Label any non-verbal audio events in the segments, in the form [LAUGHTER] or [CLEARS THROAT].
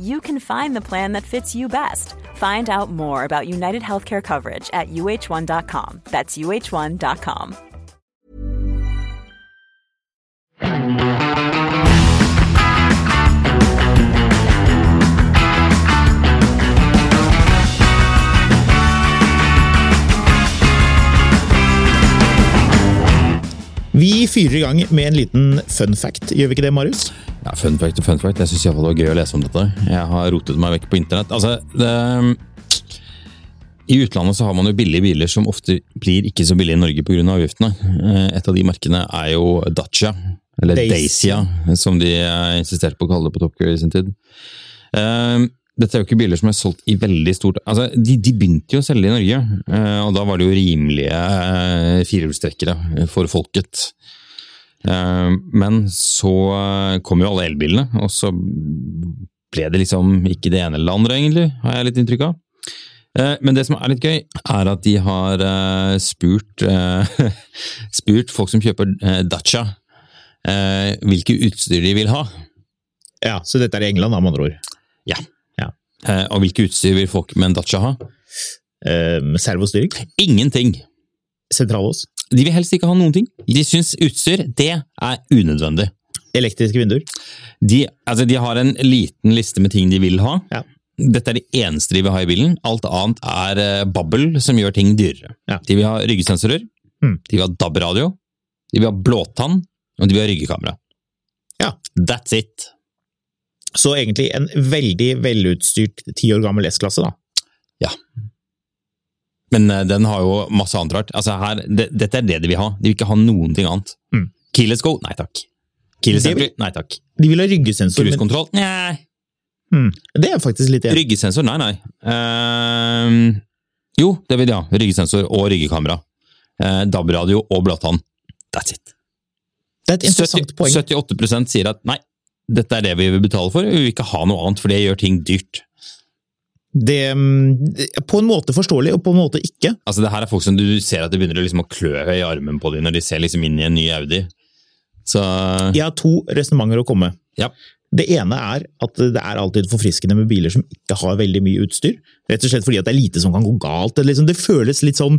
you can find the plan that fits you best. Find out more about United Healthcare coverage at uh1.com. That's uh1.com. Vi fyrer i gang med en liten fun fact, gjør vi ikke det, Marius? Ja, Fun fact og fun fact. Jeg syns det var gøy å lese om dette. Jeg har rotet meg vekk på internett. Altså, det, I utlandet så har man jo billige biler som ofte blir ikke så billige i Norge pga. Av avgiftene. Eh, Et av de merkene er jo Dacia, eller Dacia. Som de eh, insisterte på å kalle det på Top Gear i sin tid. Eh, Dette er jo ikke biler som er solgt i veldig stort Altså, De, de begynte jo å selge i Norge, og da var det jo rimelige eh, firehjulstrekkere for folket. Eh, Men så kom jo alle elbilene, og så ble det liksom ikke det ene eller det andre, egentlig, har jeg litt inntrykk av. Eh, Men det som er litt gøy, er at de har eh, spurt, [LAUGHS] spurt folk som kjøper Dacia, hvilke utstyr de vil ha. Ja, Så dette er i England, da, med andre ord. Ja. ja. Og hvilke utstyr vil folk med en Dacia ha? Eh, servostyring? Ingenting. Sentrallås? De vil helst ikke ha noen ting. De syns utstyr, det er unødvendig. Elektriske vinduer? De, altså, de har en liten liste med ting de vil ha. Ja. Dette er det eneste de vil ha i bilen. Alt annet er eh, babbel som gjør ting dyrere. Ja. De vil ha ryggesensorer, Mm. de vil ha DAB-radio, de vil ha blåtann, og de vil ha ryggekamera. Ja. That's it. Så egentlig en veldig velutstyrt ti år gammel S-klasse, da. Ja. Men uh, den har jo masse annet rart. Altså her, det, dette er det de vil ha. De vil ikke ha noen ting annet. Mm. Keyless go? Nei takk. Keyless entry? Nei takk. De vil ha ryggesensor. Men, Cruisekontroll? Nei. Mm. det er faktisk litt enig. Ryggesensor? Nei, nei. Uh, jo, det vil de ha. Ryggesensor og ryggekamera. Uh, DAB-radio og blåtann. That's it. Det er et interessant 70, poeng. 78% sier at nei, dette er det vi vil betale for. Vi vil ikke ha noe annet, for det gjør ting dyrt. Det, mm, er på en måte forståelig, og på en måte ikke. Altså, det her er folk som du ser at det begynner liksom å klø i armen på dem når de ser liksom inn i en ny Audi. Så Jeg har to resonnementer å komme. ja. Det ene er at det er alltid forfriskende med biler som ikke har veldig mye utstyr. Rett og slett fordi at det er lite som kan gå galt. Det, liksom, det føles litt sånn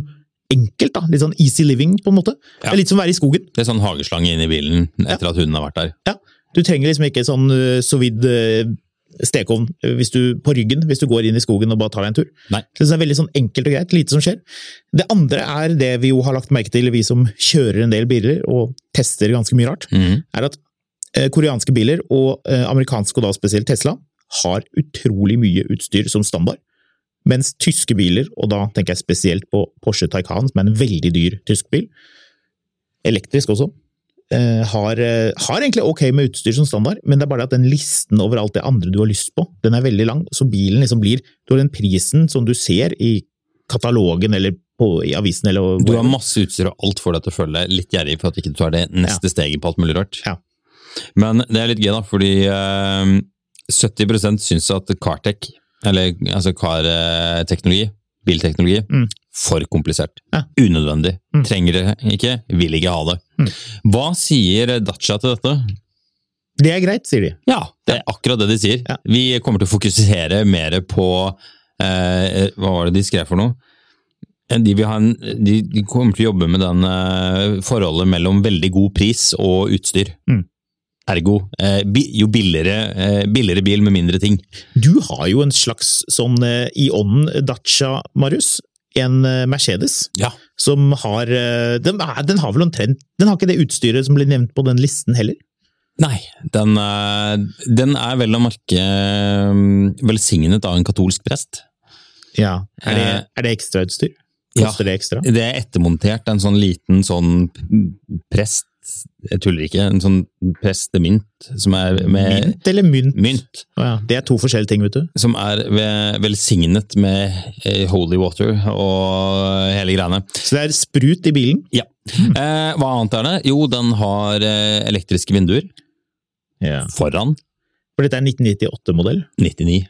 enkelt, da. Litt sånn easy living, på en måte. Det er litt som å være i skogen. Det er sånn hageslange inn i bilen etter at hunden har vært der. Ja. Du trenger liksom ikke sånn uh, vidt uh, stekeovn uh, hvis du, på ryggen hvis du går inn i skogen og bare tar deg en tur. Nei. Så det er veldig sånn enkelt og greit, lite som skjer. Det andre er det vi jo har lagt merke til, vi som kjører en del biler og tester ganske mye rart, mm. er at eh, koreanske biler, og eh, amerikanske, og da spesielt Tesla, har utrolig mye utstyr som standard. Mens tyske biler, og da tenker jeg spesielt på Porsche Taycan, som er en veldig dyr tysk bil, elektrisk også, eh, har, eh, har egentlig ok med utstyr som standard, men det er bare at den listen over alt det andre du har lyst på, den er veldig lang, så bilen liksom blir Du har den prisen som du ser i katalogen eller på, i avisen eller Du har masse utstyr og alt får deg til å føle deg litt gjerrig for at ikke du tar det neste steget på alt mulig rart. Ja. Men det er litt gøy, da, fordi eh, 70% syns at Cartech, eller altså car-teknologi, bilteknologi, Mm. For komplisert. Ja. Unødvendig. Mm. Trenger det ikke, vil ikke ha det. Mm. Hva sier Dacia til dette? Det er greit, sier de. Ja, det er akkurat det de sier. Ja. Vi kommer til å fokusere mer på eh, Hva var det de skrev for noe? de, vil ha en, de, de kommer til å jobbe med den eh, forholdet mellom veldig god pris og utstyr. Mm. Ergo eh, bi, jo billigere, eh, billigere bil med mindre ting. Du har jo en slags sånn eh, i ånden Dacia, Marius. En eh, Mercedes Ja. som har eh, den, den har vel omtrent Den har ikke det utstyret som ble nevnt på den listen heller? Nei, den, eh, den er vel å merke velsignet av en katolsk prest. Ja. Er det, er det ekstrautstyr? ja. Det ekstra? Det er ettermontert en sånn liten sånn prest Jeg tuller ikke. En sånn prestemynt som er med Mynt eller mynt? mynt. oh ja, det er to forskjellige ting, vet du. Som er velsignet med eh, holy water og hele greiene. Så det er sprut i bilen? Ja. Eh, hva annet er det? Jo, den har eh, elektriske vinduer yeah. foran. For dette er 1998-modell? 99.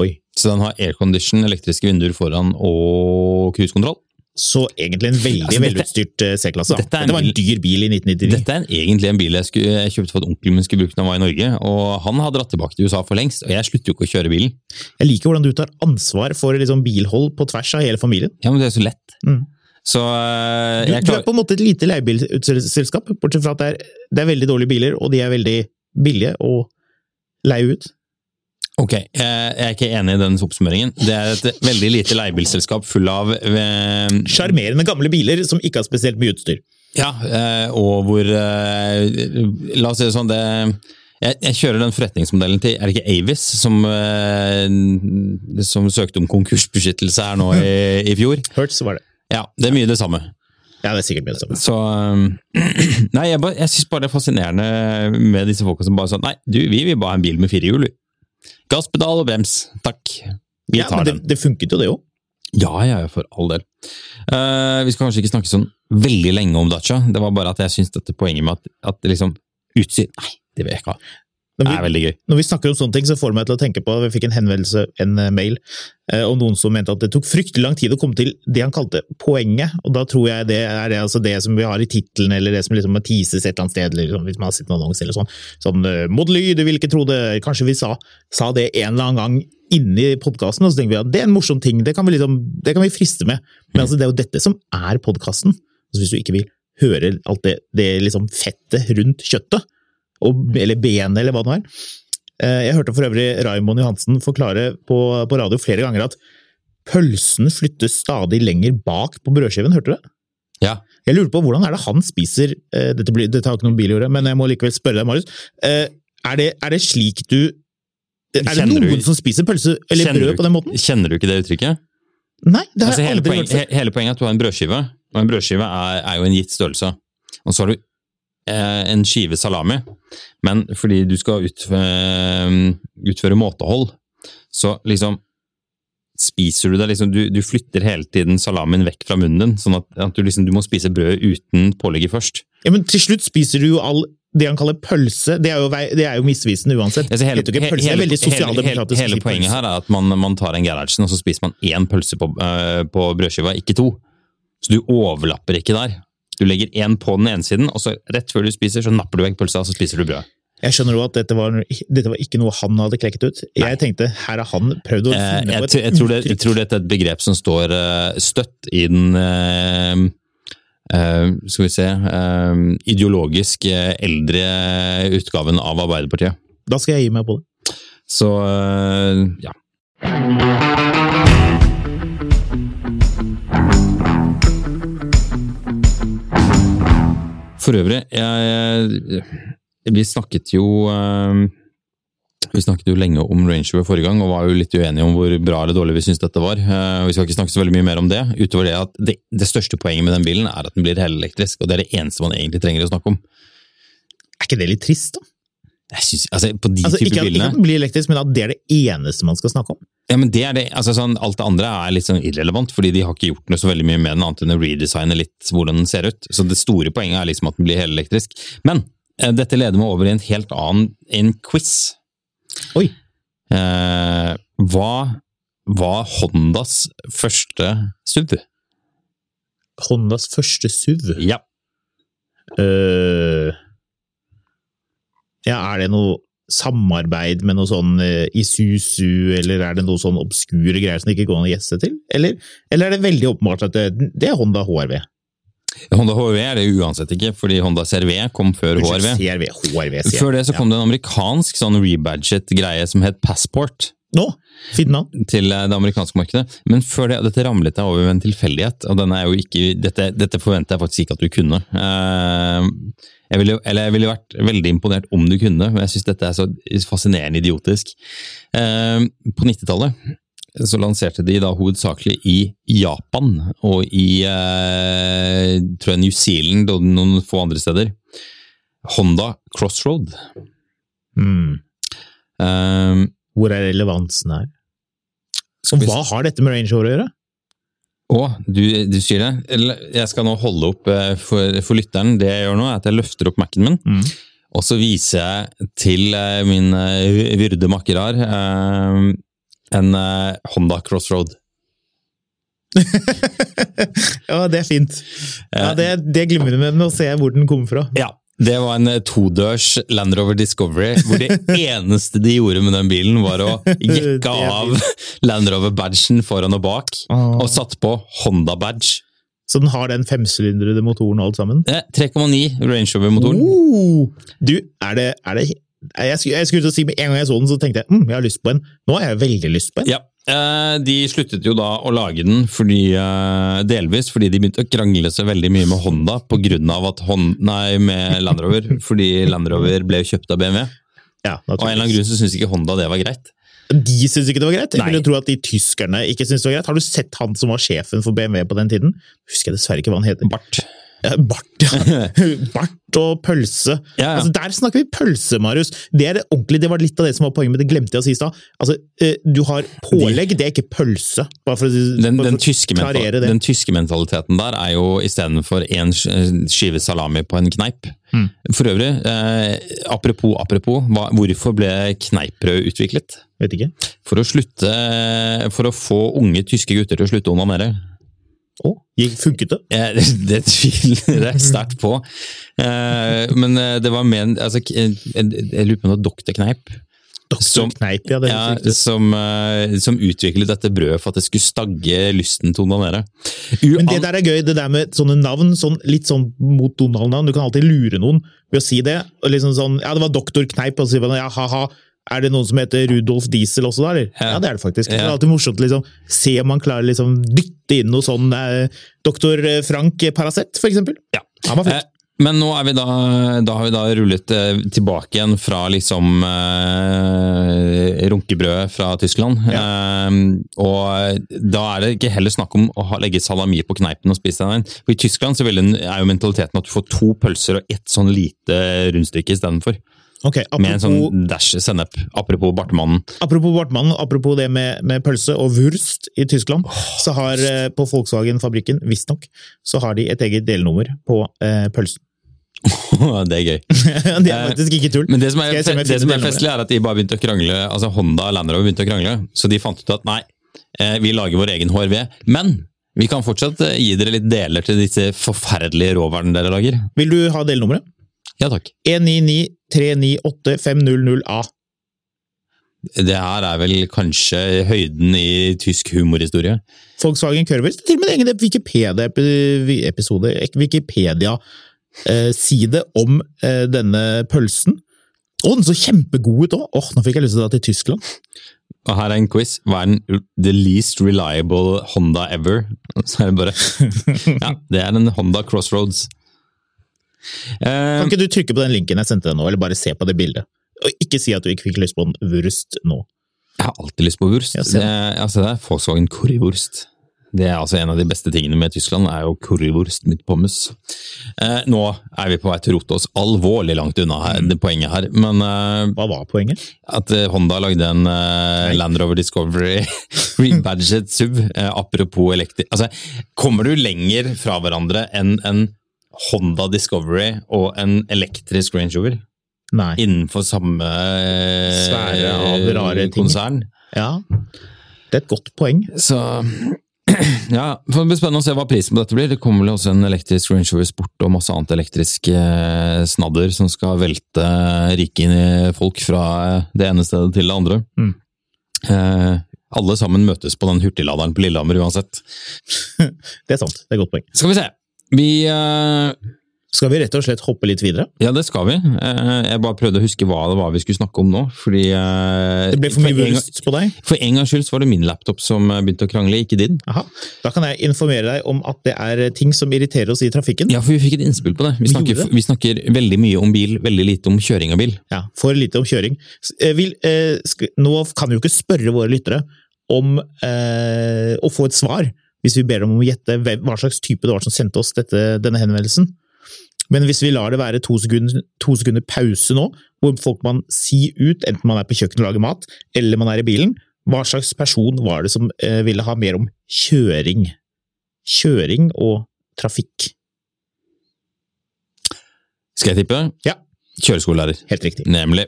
Oi. Så den har aircondition, elektriske vinduer foran og cruisekontroll. Så egentlig en veldig Altså, velutstyrt eh, C-klasse. dette Dette var en dyr bil i 1999. Dette er en, egentlig en bil jeg, skulle, jeg kjøpte for at onkelen min skulle bruke når han var i Norge, og han har dratt tilbake til USA for lengst, og jeg slutter jo ikke å kjøre bilen. Jeg liker hvordan du tar ansvar for liksom, bilhold på tvers av hele familien. Ja, men det er så lett. Mm. Så eh, Du, du er på en måte et lite leiebilselskap, bortsett fra at det er, det er veldig dårlige biler, og de er veldig billige å leie ut. Ok, jeg jeg er ikke enig i den oppsummeringen. Det er et veldig lite leiebilselskap full av eh, Sjarmerende gamle biler som ikke har spesielt mye utstyr. Ja, eh, og hvor eh, La oss si det sånn, det jeg, jeg kjører den forretningsmodellen til Er det ikke Avis som, eh, som søkte om konkursbeskyttelse her nå i, i fjor? Hertz var det. Ja, det er mye det samme. Ja, det er sikkert mye det samme. Så eh, [CLEARS THROAT] Nei, jeg, bare- jeg syns bare det er fascinerende med disse folka som bare sånn Nei, du, vi vil bare ha en bil med fire hjul, vi. Gasspedal og brems. Takk. Vi Ja, tar men det, den. det funket jo, det òg. Ja, ja, ja, for all del. Uh, vi skal kanskje ikke snakke sånn veldig lenge om Dacia. Det var bare at jeg syns dette poenget med at, at liksom Utsyn Nei, det vil jeg ikke ha. Det er veldig gøy. Når vi snakker om sånne ting, så får det meg til å tenke på Vi fikk en henvendelse, en eh, mail, eh, om noen som mente at det tok fryktelig lang tid å komme til det han kalte poenget. Og da tror jeg det er det, altså det som vi har i tittelen, eller det som liksom teases et eller annet sted, eller hvis man har sett en annonse eller sånn. Sånn Modely, du vil ikke tro det. Kanskje vi sa, sa det en eller annen gang inni podkasten, og så tenker vi at det er en morsom ting, det kan vi, liksom, det kan vi friste med. Men altså, det er jo dette som er podkasten. Altså, hvis du ikke vil høre alt det, det liksom fettet rundt kjøttet, og, eller benet, eller hva det nå er. Eh, Jeg hørte for øvrig Raimond Johansen forklare på, på radio flere ganger at pølsen flyttes stadig lenger bak på brødskiven, hørte du det? Ja. Jeg lurer på hvordan er det han spiser eh, Dette, blir, dette har ikke noen bil å gjøre, men jeg må likevel spørre deg, Marius. Eh, Er det, er det slik du Er det Kjenner du- noen som spiser pølse eller brød på den måten? Kjenner du ikke det uttrykket? Nei, det har Altså, jeg aldri poeng, hørt før. hele poenget er at du har en brødskive, og en brødskive er, er jo en gitt størrelse. Og så har du en skive salami, men fordi du skal utføre, utføre måtehold, så liksom spiser du det liksom, du, du flytter hele tiden salamien vekk fra munnen din, sånn at, at du liksom du må spise brød uten pålegget først. Ja, men til slutt spiser du jo all det han kaller pølse. Det er jo, det er jo misvisende uansett. Altså, hele, pølse, hele- hele, hele, hele poenget her er at man, man tar en Gerhardsen, og så spiser man én pølse på, uh, på brødskiva, ikke to. Så du overlapper ikke der. Du legger én på den ene siden, og så rett før du spiser, så napper du vekk pølsa, og så spiser du brød. Jeg skjønner jo at dette var, dette var ikke noe han hadde klekket ut. Jeg tenkte her har han prøvd å Eh, finne jeg, på et jeg, tror det, jeg tror dette er et begrep som står uh, støtt i den uh, uh, skal vi se ideologisk eldre utgaven av Arbeiderpartiet. Da skal jeg gi meg på det. Så ja. For øvrig, jeg, vi snakket jo eh, vi snakket jo lenge om Range Rover forrige gang, og var jo litt uenige om hvor bra eller dårlig vi syntes dette var. Eh, Vi skal ikke snakke så veldig mye mer om det, utover det at det, det største poenget med den bilen er at den blir helelektrisk, og det er det eneste man egentlig trenger å snakke om. Er ikke det litt trist, da? Synes, altså På de Altså, type ikke, at, ikke at den blir elektrisk, men at det er det eneste man skal snakke om. Ja, men det er det. Altså, sånn, alt det andre er litt sånn irrelevant, fordi de har ikke gjort noe så veldig mye med den, annet enn å redesigne litt hvordan den ser ut. Så det store poenget er liksom at den blir helelektrisk. Men eh, dette leder meg over i en helt annen en quiz. Oi. Eh, hva var Hondas første SUV? Hondas første SUV. Ja. Øh, ja, er det noe samarbeid med noe sånn eh, Isuzu, eller er det noe sånn obskure greier som det ikke går an å gjesse til? Eller, eller er det veldig åpenbart at det, det er Honda HRV? Honda HRV er det uansett ikke, fordi Honda CRV kom før HRV. CRV, HRV. Før det så kom det en amerikansk sånn rebadget greie som het Passport. Nå! Navn. Til eh, det amerikanske markedet. Men før det, dette ramlet jeg over ved en tilfeldighet, og er ikke, dette, dette forventer jeg faktisk ikke at du kunne. Eh, Jeg ville, eller jeg ville vært veldig imponert om du kunne, men jeg syns dette er så fascinerende idiotisk. Eh, På 90-tallet så lanserte de da hovedsakelig i Japan og i tror jeg New Zealand og noen få andre steder. Honda Crossroad. Mm. Eh, Hvor er relevansen her? Og hva har dette med Range å gjøre? Å, du, du sier det? Jeg skal nå holde opp eh, for, for lytteren. Det jeg gjør nå, er at jeg løfter opp Mac-en min, Mm. og så viser jeg til eh, min eh, vyrde makker her en Honda Crossroad. [LAUGHS] ja, det er fint. Ja, det, det glimrer med å se hvor den kommer fra. Ja. Det var en eh, todørs Land Rover Discovery, hvor det [LAUGHS] eneste de gjorde med den bilen, var å jekke av [LAUGHS] Land Rover-badgen foran og bak, og satt på Honda-badge. Så den har den femsylindrede motoren og alt sammen? Eh, 3,9 Range Rover-motoren. Oh! Du, er det, er det jeg skulle, jeg skulle til å si Med en gang jeg så den, så tenkte jeg mm, jeg har lyst på en. Nå har jeg veldig lyst på en. Ja, eh, De sluttet jo da å lage den fordi, eh, delvis fordi de begynte å krangle seg veldig mye med Honda på grunn av at Hon nei, med Land Rover, [LAUGHS] fordi Land Rover ble kjøpt av BMW. Ja, Og av en eller annen grunn så syntes ikke Honda det var greit. De syntes ikke det var greit. Jeg vil jo tro at de tyskerne ikke syntes det var greit. Har du sett han som var sjefen for BMW på den tiden? Husker jeg dessverre ikke hva han heter. Bart. Ja, Bart, ja. [LAUGHS] Bart og pølse. Ja, ja. Altså, der snakker vi pølse, Marius. Det er det ordentlig, det var litt av det som var poenget, men det glemte jeg å si i stad. Altså, eh, du har pålegg, det er ikke pølse. Bare for, å- Den, bare for tyske klarere det. den tyske mentaliteten der er jo istedenfor én skive salami på en kneip. Mm. For øvrig, eh, apropos apropos, hva, hvorfor ble kneippbrød utviklet? Vet ikke. For å slutte For å få unge tyske gutter til å slutte å onanere. Å, oh, funket det? Det, [LAUGHS] det tviler jeg sterkt på. Eh, men eh, det var med altså, jeg, lurer på om det var Dr. Kneip Som- Kneip, ja. Det ja, som, eh, som utviklet dette brødet for at det skulle stagge lysten til å onanere. Men det der er gøy, det der med sånne navn, sånn, litt sånn mot Donald-navn. Du kan alltid lure noen ved å si det. Og liksom sånn, ja, det var doktor Kneip, og så sier man ja, ha-ha. Er det noen som heter Rudolf Diesel også, da? eller? Ja. Ja, det er det faktisk. Det er alltid morsomt liksom, se om man klarer liksom dytte inn noe sånn eh, Dr. Frank Paracet, for eksempel. Ja. Han var Eh. Men nå er vi da, da har vi da rullet eh, tilbake igjen fra liksom eh, runkebrødet fra Tyskland. Eh, og da er det ikke heller snakk om å ha, legge salami på kneipen og spise den. For I Tyskland så vil den, er jo mentaliteten at du får to pølser og ett sånn lite rundstykke istedenfor. Ok, Med en sånn dash sennep. Apropos Bartmannen. apropos Bartmannen, apropos det med, med pølse og wurst i Tyskland, så har eh, på Volkswagen-fabrikken, visstnok, så har de et eget delnummer på eh, pølsen. [LAUGHS] det er gøy. [LAUGHS] det er faktisk ikke tull. Men det som er, det som er festlig, er at de bare begynte å krangle, altså Honda og Land Rover begynte å krangle, så de fant ut at nei, eh, vi lager vår egen HRV, men vi kan fortsatt eh, gi dere litt deler til disse forferdelige råvarene dere lager. Vil du ha delnummeret? Ja takk. 199398500A. Det her er vel kanskje høyden i tysk humorhistorie. Volkswagen Curvers. Til og med en egen Wikipedia-episode, Wikipedia-side om eh, denne pølsen. Å, den så kjempegod ut òg! Åh, nå fikk jeg lyst til å dra til Tyskland. Og her er en quiz. Hva er den the least reliable Honda ever? [LAUGHS] Så er det bare [LAUGHS] Ja, det er en Honda Crossroads. Eh, Kan ikke du trykke på den linken jeg sendte deg nå, eller bare se på det bildet? Og ikke si at du ikke fikk lyst på en wurst nå. Jeg har alltid lyst på wurst. Jeg altså det er Volkswagen currywurst. Det er altså En av de beste tingene med Tyskland er jo currywurst med pommes. Eh, nå er vi på vei til å rote oss alvorlig langt unna her, det poenget her. Men eh, Hva var poenget? at eh, Honda lagde en eh, Land Rover Discovery [LAUGHS] rebadget SUV, eh, apropos elektri... Altså, kommer du lenger fra hverandre enn en Honda Discovery og en elektrisk Range Rover? Nei. Innenfor samme Svære Sfære av rare ting. Ja, det er et godt poeng. Så [CLEARS THROAT] Ja, for Det blir spennende å se hva prisen på dette blir. Det kommer vel også en elektrisk Range Rover Sport og masse annet elektrisk eh, snadder som skal velte rike inn i folk fra eh, det ene stedet til det andre. Mm. Eh, alle sammen møtes på den hurtigladeren på Lillehammer uansett. [LAUGHS] Det er sant. Det er et godt poeng. Skal vi se. Vi uh, Skal vi rett og slett hoppe litt videre? Ja, det skal vi. Uh, jeg bare prøvde å huske hva det var vi skulle snakke om nå. Fordi uh, Det ble for mye en på deg? For en gangs skyld så var det min laptop som begynte å krangle, ikke din. Aha. Da kan jeg informere deg om at det er ting som irriterer oss i trafikken. Ja, for vi fikk et innspill på det. Vi snakker, vi snakker veldig mye om bil, veldig lite om kjøring av bil. Ja, For lite om kjøring. Vil, nå kan vi jo ikke spørre våre lyttere om å få et svar, hvis vi ber dem om å gjette hva slags type det var som sendte oss dette, denne henvendelsen. Men hvis vi lar det være to sekunder, to sekunder pause nå, hvor folk man si ut, enten man er på kjøkkenet og lager mat, eller man er i bilen, hva slags person var det som eh, ville ha mer om kjøring? Kjøring og trafikk. Skal jeg tippe? Ja. Kjøreskolelærer. Helt riktig. Nemlig.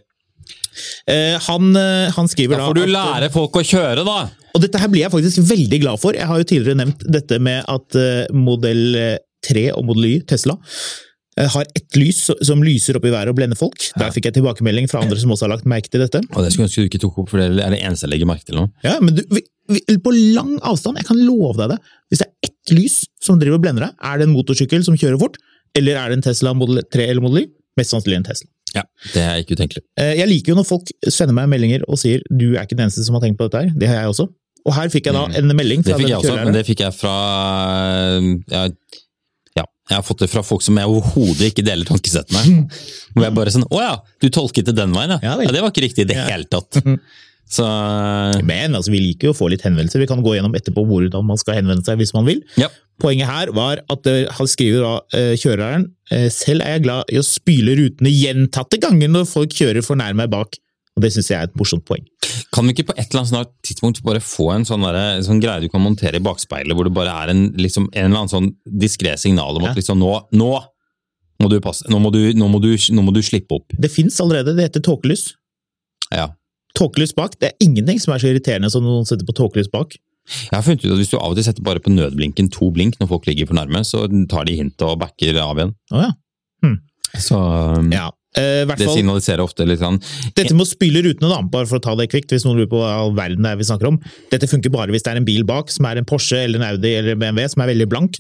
Eh, han, eh, han skriver Da da får du at- lære folk å kjøre, da! Og dette her blir jeg faktisk veldig glad for. Jeg har jo tidligere nevnt dette med at eh, modell 3 og modell Y, Tesla, eh, har ett lys som lyser opp i været og blender folk. Der fikk jeg tilbakemelding fra andre som også har lagt merke til dette. Og det skulle ønske du ikke tok opp, for det er det eneste jeg legger merke til nå. Ja, men du, vi, vi, på lang avstand, jeg kan love deg det, hvis det er ett lys som driver og blender deg, er det en motorsykkel som kjører fort, eller er det en Tesla Model 3 eller modell Y? Mest sannsynlig en Tesla. Ja, Det er ikke utenkelig. Eh, Jeg liker jo når folk sender meg meldinger og sier du er ikke den eneste som har tenkt på dette her, det har jeg også. Og her fikk jeg da en melding Fra Det fikk jeg også, men det fikk jeg fra ja, ja, jeg har fått det fra folk som jeg overhodet ikke deler tankesettene. med. [LAUGHS] Hvor jeg bare sånn Å ja, du tolket det den veien, ja. Ja det var ikke riktig i det hele tatt. [LAUGHS] Så Men altså, vi liker jo å få litt henvendelser. Vi kan gå gjennom etterpå hvordan man skal henvende seg hvis man vil. ja. Poenget her var at eh, han skriver da, eh, kjøreren eh, selv er jeg glad i å spyle rutene gjentatte ganger når folk kjører for nær meg bak. Og Det syns jeg er et morsomt poeng. Kan vi ikke på et eller annet tidspunkt bare få en sånn, derre- sånn greie du kan montere i bakspeilet, hvor det bare er en, liksom, en eller annen sånn diskré signal om at Ja. liksom nå, nå må du passe, nå må du, nå må du, nå må du slippe opp. Det fins allerede, det heter tåkelys. Ja. Tåkelys bak, det er ingenting som er så irriterende som noen setter på tåkelys bak. Jeg har funnet ut at hvis du av og til setter bare på nødblinken to blink når folk ligger for nærme, så tar de hintet og backer av igjen. Oh, ja. Så um, ja. Eh, hvert det fall, signaliserer ofte litt sånn Dette med å spyle rutene, da, bare for å ta det kvikt, hvis noen lurer på hva all verden det er vi snakker om. Dette funker bare hvis det er en bil bak, som er en Porsche eller en Audi eller en BMW, som er veldig blank,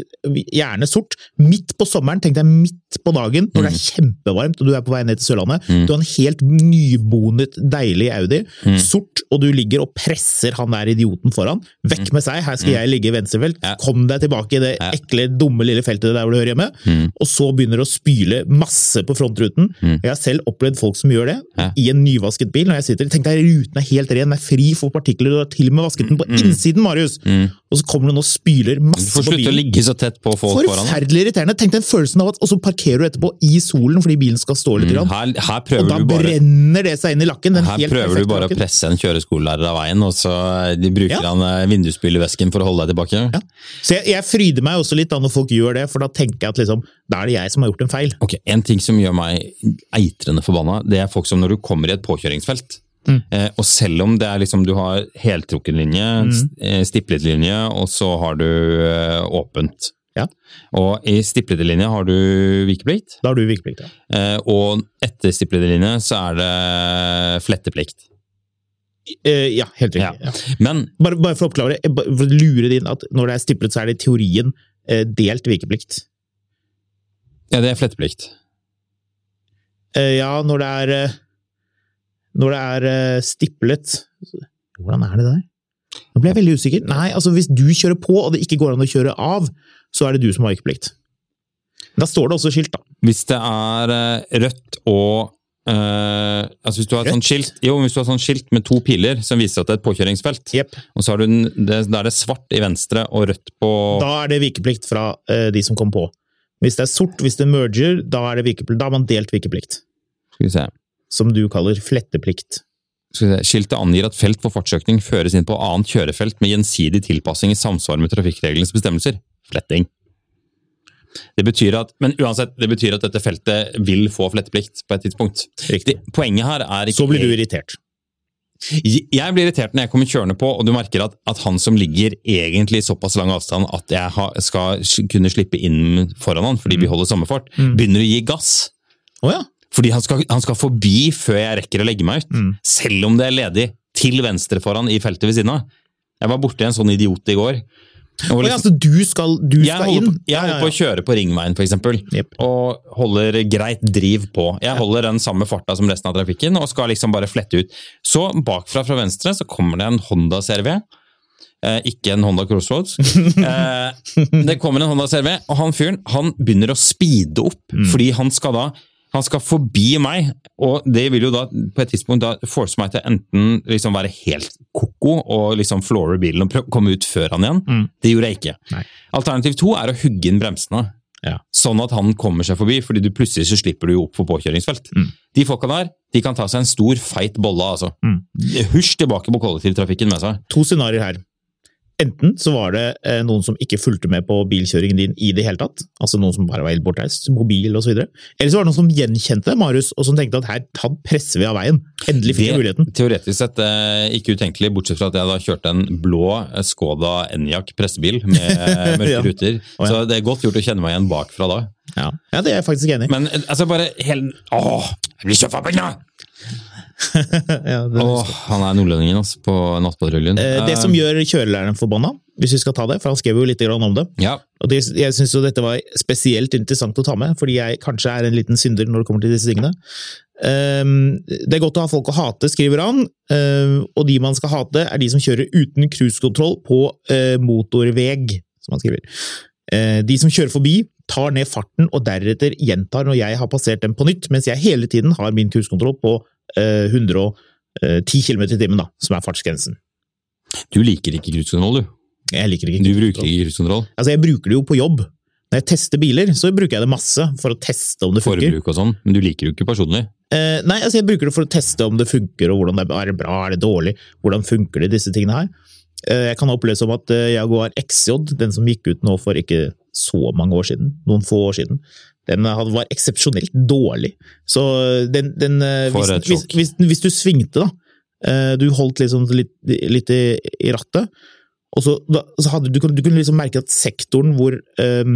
gjerne sort. Midt på sommeren, tenk deg midt på dagen, når det er kjempevarmt og du er på vei ned til Sørlandet. Du har en helt nybonet, deilig Audi, sort, og du ligger og presser han der idioten foran. Vekk med seg, her skal jeg ligge i venstrefelt. Ja. Kom deg tilbake i det ekle, dumme lille feltet der hvor du hører hjemme. Og så begynner du å spyle masse på frontruten. Jeg har selv opplevd folk som gjør det Ja. i en nyvasket bil. Når jeg sitter, Tenk deg, ruten er helt ren, den er fri for partikler, du har til og med vasket den på innsiden, Marius! Og så kommer du nå og spyler Du får på slutte å ligge så tett på folk foran. Forferdelig irriterende! Tenk den følelsen av at Og så parkerer du etterpå i solen fordi bilen skal stå litt. Mm. Her, her og da du bare brenner det seg inn i lakken. Den her prøver du bare bare å presse en kjøreskolelærer av veien, og så de bruker Ja. han eh, vindusspylervesken for å holde deg tilbake. Ja. Så jeg, jeg fryder meg også litt da når folk gjør det, for da tenker jeg at liksom, da er det jeg som har gjort en feil. Ok, En ting som gjør meg eitrende forbanna, det er folk som når du kommer i et påkjøringsfelt, Mm. eh, og selv om det er liksom du har heltrukken linje, Mm. eh, stiplet linje, og så har du eh, åpent. Ja. Og i stiplete linje har du vikeplikt, Da har du vikeplikt. Ja. eh, og etter stiplete linje så er det fletteplikt. Eh, ja, helt Ja. riktig. Ja. Men Bare, bare for å oppklare, eh, for å lure det inn at når det er stiplet, så er det i teorien eh, delt vikeplikt. Ja, det er fletteplikt. Eh, ja, når det er eh, Når det er eh, stiplet Hvordan er det der? Nå ble jeg veldig usikker. Nei, altså hvis du kjører på, og det ikke går an å kjøre av, så er det du som har vikeplikt. Da står det også skilt, da. Hvis det er rødt og Uh, altså hvis du har et sånt skilt, jo, hvis du har sånt skilt med to piler som viser at det er et påkjøringsfelt, yep. og så har du den, det, da er det svart i venstre og rødt på Da er det vikeplikt fra uh, de som kom på. Hvis det er sort, hvis det merger, da er det. Da har man delt vikeplikt. Skal vi se. Som du kaller fletteplikt. Skal vi se. Skiltet angir at felt for fartsøkning føres inn på annet kjørefelt med gjensidig tilpassing i samsvar med trafikkreglenes bestemmelser. Fletting. Det betyr at, men uansett, det betyr at dette feltet vil få fletteplikt på et tidspunkt. Riktig. Poenget her er ikke Så blir du irritert. Jeg blir irritert når jeg kommer kjørende på, og du merker at, at han som ligger egentlig i såpass lang avstand at jeg ha, skal kunne slippe inn foran han fordi vi holder samme fart, begynner å gi gass. Oh, ja. Fordi han skal, han skal forbi før jeg rekker å legge meg ut. Selv om det er ledig til venstre foran i feltet ved siden av. Jeg var borti en sånn idiot i går. Og Å ja, liksom- så du skal, du jeg skal inn? på, jeg holder på å kjøre på ringveien, for eksempel, og holder greit driv på. Jeg holder den samme farta som resten av trafikken, og skal liksom bare flette ut. Så bakfra fra venstre så kommer det en Honda CRV. Eh, ikke en Honda Crossroads. [LAUGHS] Eh, det kommer en Honda CRV, og han fyren han begynner å speede opp, fordi han skal da han skal forbi meg, og det vil jo da på et tidspunkt da force meg til enten liksom være helt koko og liksom floore bilen og komme ut før han igjen. Det gjorde jeg ikke. Nei. Alternativ to er å hugge inn bremsene. Ja. Sånn at han kommer seg forbi, fordi du plutselig så slipper du jo opp for påkjøringsfelt. Mm. De folka der de kan ta seg en stor, feit bolle. altså. Mm. Husj tilbake på kollektivtrafikken med seg. To scenarioer her. Enten så var det eh, noen som ikke fulgte med på bilkjøringen din i det hele tatt, altså noen som bare var helt bortreist, mobil osv. Eller så var det noen som gjenkjente Marius, og som tenkte at her ta- presser vi av veien. Endelig fikk vi muligheten. teoretisk sett eh, ikke utenkelig, bortsett fra at jeg da kjørte en blå eh, Skoda Enyaq pressebil med [LAUGHS] mørke Ja. ruter. Ja. Så det er godt gjort å kjenne meg igjen bakfra da. Ja, ja det er jeg faktisk enig i. Men altså bare hele Åh, jeg blir så forbanna! [LAUGHS] Ja, Åh, han er nordlendingen altså, på Nattpatruljen. Eh, det som gjør kjørelæreren forbanna, hvis vi skal ta det, for han skrev jo litt om det, Ja, Og det, jeg syns dette var spesielt interessant å ta med, fordi jeg kanskje er en liten synder når det kommer til disse tingene. Ehm, det er godt å ha folk å hate, skriver han, ehm, og de man skal hate, er de som kjører uten cruisekontroll på eh, motorveg, som han skriver. Eh, de som kjører forbi, tar ned farten og deretter gjentar når jeg har passert dem på nytt, mens jeg hele tiden har min cruisekontroll på eh, 110 km i timen, da, som er fartsgrensen. du liker ikke cruisekontroll, du. Jeg liker ikke Du bruker ikke cruisekontroll. Altså, jeg bruker det jo på jobb. Når jeg tester biler, så bruker jeg det masse for å teste om det funker. Forbruk og sånn, men du liker jo ikke personlig. Eh, nei, altså jeg bruker det for å teste om det funker, og hvordan det er, er det bra, er det dårlig, hvordan funker det, disse tingene her. Eh, jeg kan oppleve som at eh, Jaguar XJ, den som gikk ut nå for ikke så mange år siden, noen få år siden, den hadde- var eksepsjonelt dårlig. Så den, den eh, hvis, hvis, hvis, hvis du svingte, da, eh, du holdt liksom litt, litt i, i rattet, og så, da, så hadde du, du kunne liksom merke at sektoren hvor um,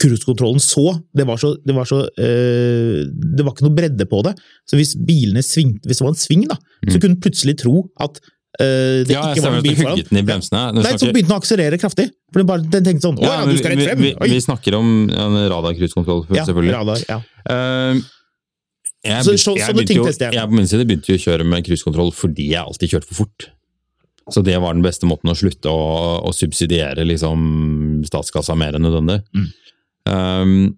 cruisekontrollen så, det var så, det var så eh, Det var ikke noe bredde på det. Så hvis bilene svingte, hvis det var en sving, da, så kunne du plutselig tro at eh, det Mm. Ja, jeg ikke var en bil du foran. hugget den i bremsene. Nei, så begynte den å akselerere kraftig. For den, bare, den tenkte sånn Å ja, du skal rett frem! Vi, vi, vi snakker om en radarcruisekontroll, Ja, radar, ja. Uh, jeg, begynte- så- jeg begynte jo- jeg. Jeg på min side begynte jo å kjøre med cruisekontroll fordi jeg alltid kjørte for fort. Så det var den beste måten å slutte å, å subsidiere liksom, statskassa mer enn nødvendig. Um,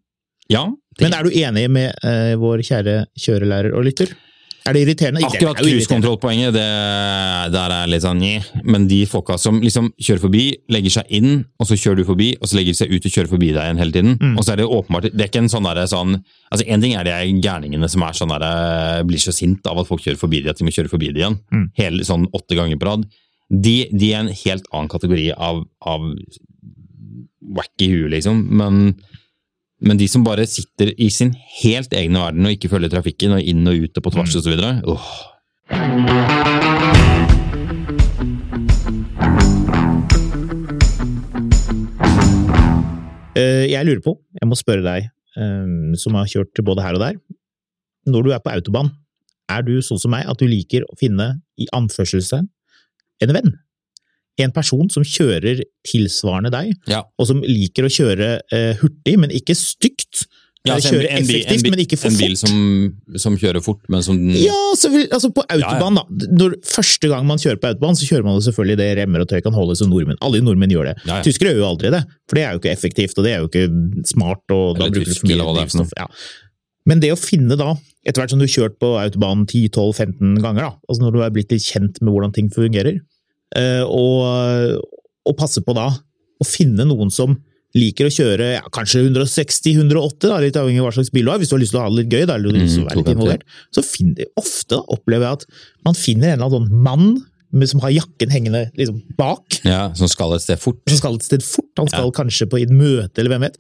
ja. det- Mm. Men er du enig med uh, vår kjære kjørelærer og lytter? Er det irriterende? Akkurat cruisekontrollpoenget, der er litt sånn nye. Men de folka som liksom kjører forbi, legger seg inn, og så kjører du forbi, og så legger de seg ut og kjører forbi deg igjen hele tiden. Mm. Og så er det åpenbart Det er ikke en sånn derre sånn Altså, én ting er de gærningene som er sånn derre Blir så sint av at folk kjører forbi de at de må kjøre forbi de igjen. Mm. Hele sånn åtte ganger på rad. De, de er en helt annen kategori av, av wack i huet, liksom. Men men de som bare sitter i sin helt egne verden og ikke følger trafikken, og inn og ut og på tvers og så videre. Eh, jeg lurer på, jeg må spørre deg, eh, som har kjørt både her og der. Når du er på autobahn, er du sånn som meg at du liker å finne, i anførselstegn, en venn? En person som kjører tilsvarende deg, Ja. og som liker å kjøre eh, hurtig, men ikke stygt. Ja, altså, kjøre effektivt, men ikke for fort. en bil som, som kjører fort, men som Ja, selvfølgelig. Altså på autobahn, da. Når første gang man kjører på autobahn, så kjører man jo selvfølgelig det remmer og tøy kan holde som nordmenn. Alle nordmenn gjør det. Ja, ja. Tyskere gjør jo aldri det, for det er jo ikke effektivt, og det er jo ikke smart, og da bruker bruker du for mye eller drivstoff. Ja. Men det å finne da, etter hvert som du har kjørt på autobahn 10-12-15 ganger, da, altså når du er blitt litt kjent med hvordan ting fungerer, og, og passe på da å finne noen som liker å kjøre ja, kanskje 160-180, da, litt avhengig av hva slags bil du har. Hvis du har lyst til å ha det litt gøy, da, eller du Mm, være litt involvert, så finner ofte da, opplever jeg at man finner en eller annen mann som har jakken hengende liksom, bak, ja, som skal et sted fort. som skal et sted fort. Han skal kanskje på et møte, eller hvem vet.